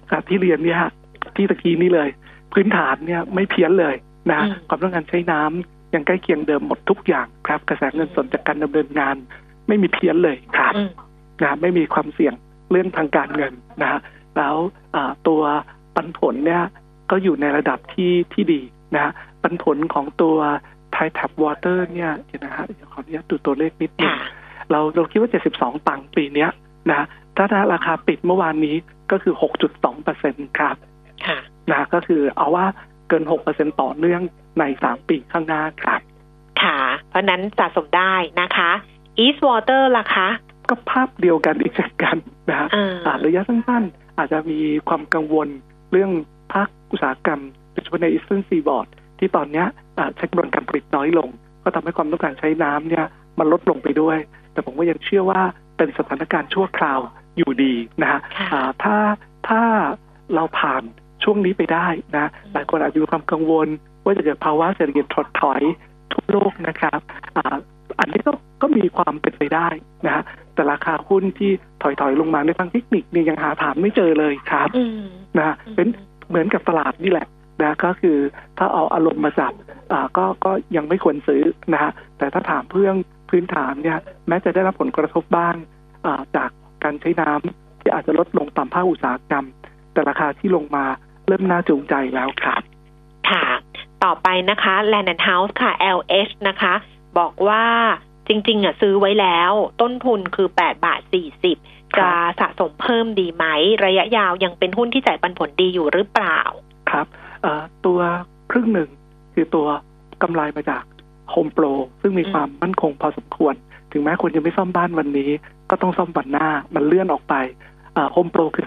ครับที่เรียนเนี่ยฮะที่ตะกี้นี่เลย พื้นฐานเนี่ยไม่เพี้ยนเลยนะอืมความต้องการใช้น้ำยังใกล้เคียงเดิมหมดทุกอย่างครับ กระแสเงินสดจากการดำเนินงาน ไม่มีเพี้ยนเลยครับอืมนะไม่มีความเสี่ยงเรื่องทางการเงินนะฮะแล้วอ่าตัวปันผลเนี่ย ก็อยู่ในระดับที่ที่ดีนะฮะปันผลของตัวไทยแท็บวอเตอร์เนี่ยเดี๋ยวนะฮะเดี๋ยวขออนุญาตดูตัวเลขนิดนึงค่ะเราเราคิดว่า 72 ตังค์ปีเนี้ยนะถ้าถ้าราคาปิดเมื่อวานนี้ก็คือ 6.2เปอร์เซ็นครับค่ะนะก็คือเอาว่าเกิน 6 เปอร์เซ็นต่อเนื่องใน 3 ปีข้างหน้าครับ ค่ะ เพราะฉะนั้นสะสมได้นะคะ East Water ล่ะคะ ก็ภาพเดียวกันอีกเช่นกันนะฮะอ่าอ่าระยะสั้นๆ อาจจะมีความกังวลเรื่อง ภาคอุตสาหกรรมโดยเฉพาะใน Eastern Seaboard ที่ตอนเนี้ยอ่าใช้กำลังการผลิตน้อยลง ก็ทำให้ความต้องการใช้น้ำเนี่ยมันลดลงไปด้วย แต่ผมก็ยังเชื่อว่าเป็นสถานการณ์ชั่วคราวอยู่ดีนะฮะค่ะอ่าถ้าถ้าเราผ่านช่วงนี้ไปได้นะหลายคนอาจจะมีความกังวล ว่าจะเกิดภาวะเศรษฐกิจถดถอยทั่วโลกนะครับอ่าอันนี้ก็ก็มีความเป็นไปได้นะฮะแต่ราคาหุ้นที่ถอยถอยๆลงมาในทางเทคนิคเนี่ยยังหาฐานไม่เจอเลยครับอืมนะฮะเป็น เหมือนกับตลาดนี่แหละนะก็คือถ้าเอาอารมณ์มาจับก็ก็ยังไม่ควรซื้อนะฮะแต่ถ้าถามเพื่องพื้นฐานเนี่ยแม้จะได้รับผลกระทบบ้างาจากการใช้น้ำที่อาจจะลดลงตามภาคอุตสาหกรรม แต่ราคาที่ลงมาเริ่มน่าจูงใจแล้วครับ ค่ะ ต่อไปนะคะ Land and House ค่ะ LH นะคะ บอกว่าจริง ๆอะซื้อไว้แล้ว ต้นทุนคือ8บาท40 จะสะสมเพิ่มดีไหม ระยะยาวยังเป็นหุ้นที่จ่ายปันผลดีอยู่หรือเปล่า ครับตัวครึ่งหนึ่งคือตัวกำไรมาจากโฮมโปรซึ่งมีความมั่นคงพอสมควร ถึงแม้คุณจะไม่ซ่อมบ้านวันนี้ ก็ต้องซ่อมวันหน้ามันเลื่อนออกไปโฮมโปรคือ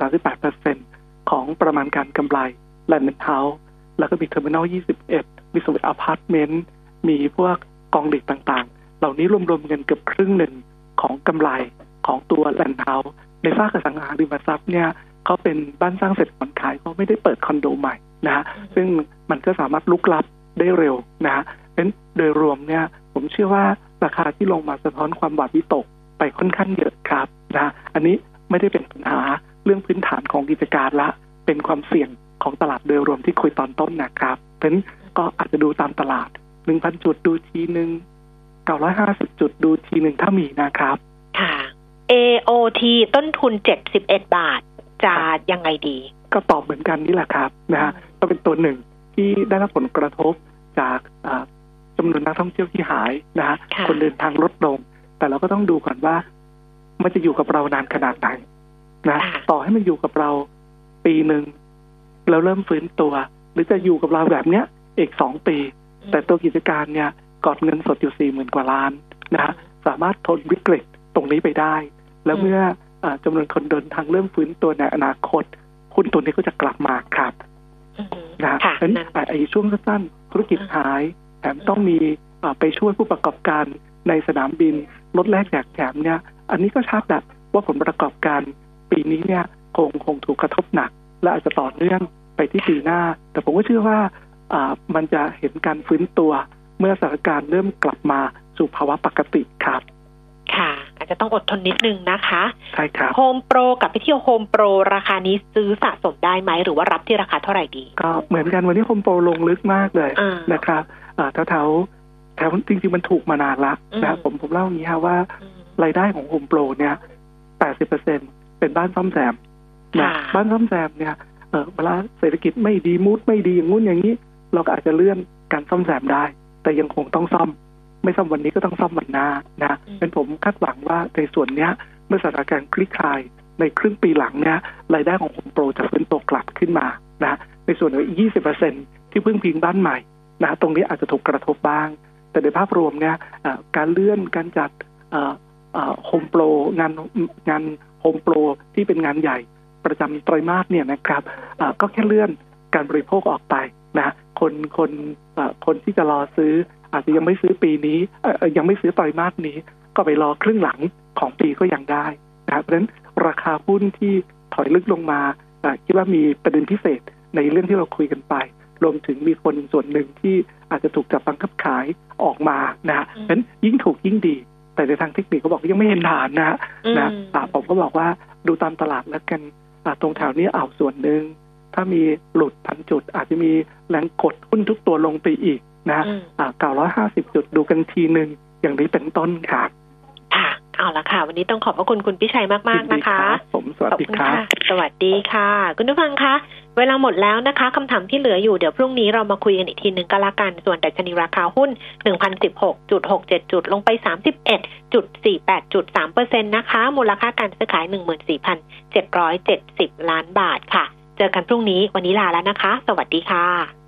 38ของประมาณการกำไรแลนด์เฮาส์แล้วก็มี Terminal 21 มีสวิตอพาร์ตเมนต์มีพวกกอง REIT ต่างๆ เหล่านี้รวมๆกันเกือบครึ่งหนึ่งของกำไร ของตัวแลนด์เฮาส์ในภาคอสังหาริมทรัพย์เนี่ยเขาเป็นบ้านสร้างเสร็จพร้อมขายเขาไม่ได้เปิดคอนโดใหม่นะฮะซึ่งมันก็สามารถลุกกลับได้เร็วนะฮะเพราะฉะนั้นโดยรวมเนี่ยผมเชื่อว่าราคาที่ลงมาสะท้อนความหวาดวิตกไปค่อนข้างเยอะครับนะอันนี้ไม่ได้เป็นปัญหาเรื่องพื้นฐานของกิจการละ เป็นความเสี่ยงของตลาดโดยรวมที่คุยตอนต้นนะครับเพราะฉะนั้นก็อาจจะดูตามตลาดหนึ่งพันจุดดูทีหนึ่งเก้าร้อยห้าสิบจุดดูทีหนึ่งถ้ามีนะครับ ค่ะ AOT ต้นทุน 71 บาท จะยังไงดี ก็ตอบเหมือนกันนี่แหละครับนะฮะก็เป็นตัวหนึ่งที่ได้รับผลกระทบจากอ่าจำนวนนักท่องเที่ยวที่หายนะฮะค่ะคนเดินทางลดลง แต่เราก็ต้องดูก่อนว่า มันจะอยู่กับเรานานขนาดไหนนะต่อให้มันอยู่กับเราปีหนึ่งแล้วเริ่มฟื้นตัว หรือจะอยู่กับเราแบบเนี้ยอีกสองปี แต่ตัวกิจการเนี่ยกอดเงินสดอยู่สี่หมื่นกว่าล้านนะฮะสามารถทนวิกฤตตรงนี้ไปได้ แล้วเมื่ออาจำนวนคนเดินทางเริ่มฟื้นตัวในอนาคตหุ้นตัวนี้ก็จะกลับมาครับนะฮะเพราะฉะนั้นอะไอ้ช่วงสั้นๆธุรกิจหายแถมต้องมีอ่าไปช่วยผู้ประกอบการในสนามบินลดแลกแจกแถมเนี่ย อันนี้ก็ชัดอะว่าผลประกอบการปีนี้เนี่ยคงคงถูกกระทบหนัก และอาจจะต่อเนื่องไปที่ปีหน้า แต่ผมก็เชื่อว่าอ่ามันจะเห็นการฟื้นตัว เมื่อสถานการณ์เริ่มกลับมาสู่ภาวะปกติครับ ค่ะ อาจจะต้องอดทนนิดนึงนะคะ ใช่ครับโฮมโปรกับไปเที่ยวโฮมโปรราคานี้ซื้อสะสมได้ไหมหรือว่ารับที่ราคาเท่าไหร่ดี ก็เหมือนกันวันนี้โฮมโปรลงลึกมากเลยอ่านนะครับอ่าแถวแถวแถวจริงๆมันถูกมานานละอืมนะผมผมเล่าอย่างนี้ครับว่ารายได้ของโฮมโปรเนี่ยแปดสิบเปอร์เซ็นเป็นบ้านซ่อมแซมนะค่ะบ้านซ่อมแซมเนี่ยเออเวลาเศรษฐกิจไม่ดี mood ไม่ดีอย่างงู้นอย่างนี้ เราก็อาจจะเลื่อนการซ่อมแซมได้ แต่ยังคงต้องซ่อม ไม่ซ่อมวันนี้ก็ต้องซ่อมวันหน้านะเป็นผมคาดหวังว่าในส่วนเนี้ยเมื่อสถานการณ์คลี่คลายในครึ่งปีหลังเนี่ยรายได้ของโฮมโปรจะฟื้นตัวกลับขึ้นมานะในส่วนอีกยี่สิบเปอร์เซ็นที่พึ่งพิงบ้านใหม่นะตรงนี้อาจจะถูกกระทบบ้าง แต่ในภาพรวมเนี่ยเอ่อการเลื่อนการจัดโฮมโปรงานงานโฮมโปรที่เป็นงานใหญ่ประจำไตรมาสเนี่ยนะครับเอ่อก็แค่เลื่อนการบริโภคออกไปนะคนคนเอ่อคนที่จะรอซื้อ อาจจะยังไม่ซื้อปีนี้เอ่อเอ่อยังไม่ซื้อไตรมาสนี้ ก็ไปรอครึ่งหลังของปีก็ยังได้นะครับเพราะฉะนั้นราคาหุ้นที่ถอยลึกลงมาเอ่อคิดว่ามีประเด็นพิเศษในเรื่องที่เราคุยกันไป รวมถึงมีคนส่วนหนึ่งที่อาจจะถูกจับบังคับขายออกมานะฮะเพราะฉะนั้นยิ่งถูกยิ่งดี แต่ในทางเทคนิคเขาบอกยังไม่เห็นฐานนะฮะอืมนะอ่าผมก็บอกว่าดูตามตลาดแล้วกันอ่าตรงแถวนี้เอาส่วนหนึ่งถ้ามีหลุดพันจุด อาจจะมีแรงกดหุ้นทุกตัวลงไปอีก นะฮะอืมอ่าเก้าร้อยห้าสิบจุดดูกันทีหนึ่งอย่างนี้เป็นต้นครับค่ะ เอาละค่ะ วันนี้ต้องขอบพระคุณคุณพิชัยมากๆนะคะผมสวัสขอบดีคุณครับค่ะสวัสดีค่ะ คุณผู้ฟังคะเวลาหมดแล้วนะคะคำถามที่เหลืออยู่เดี๋ยวพรุ่งนี้เรามาคุยกันอีกทีหนึ่งก็แล้วกันส่วนดัชนีราคาหุ้น 1,016.67 จุดลงไป 31.48จุด3เปอร์เซ็นต์นะคะ มูลค่าการซื้อขาย 14,770 ล้านบาทค่ะ เจอกันพรุ่งนี้วันนี้ลาแล้วนะคะ สวัสดีค่ะ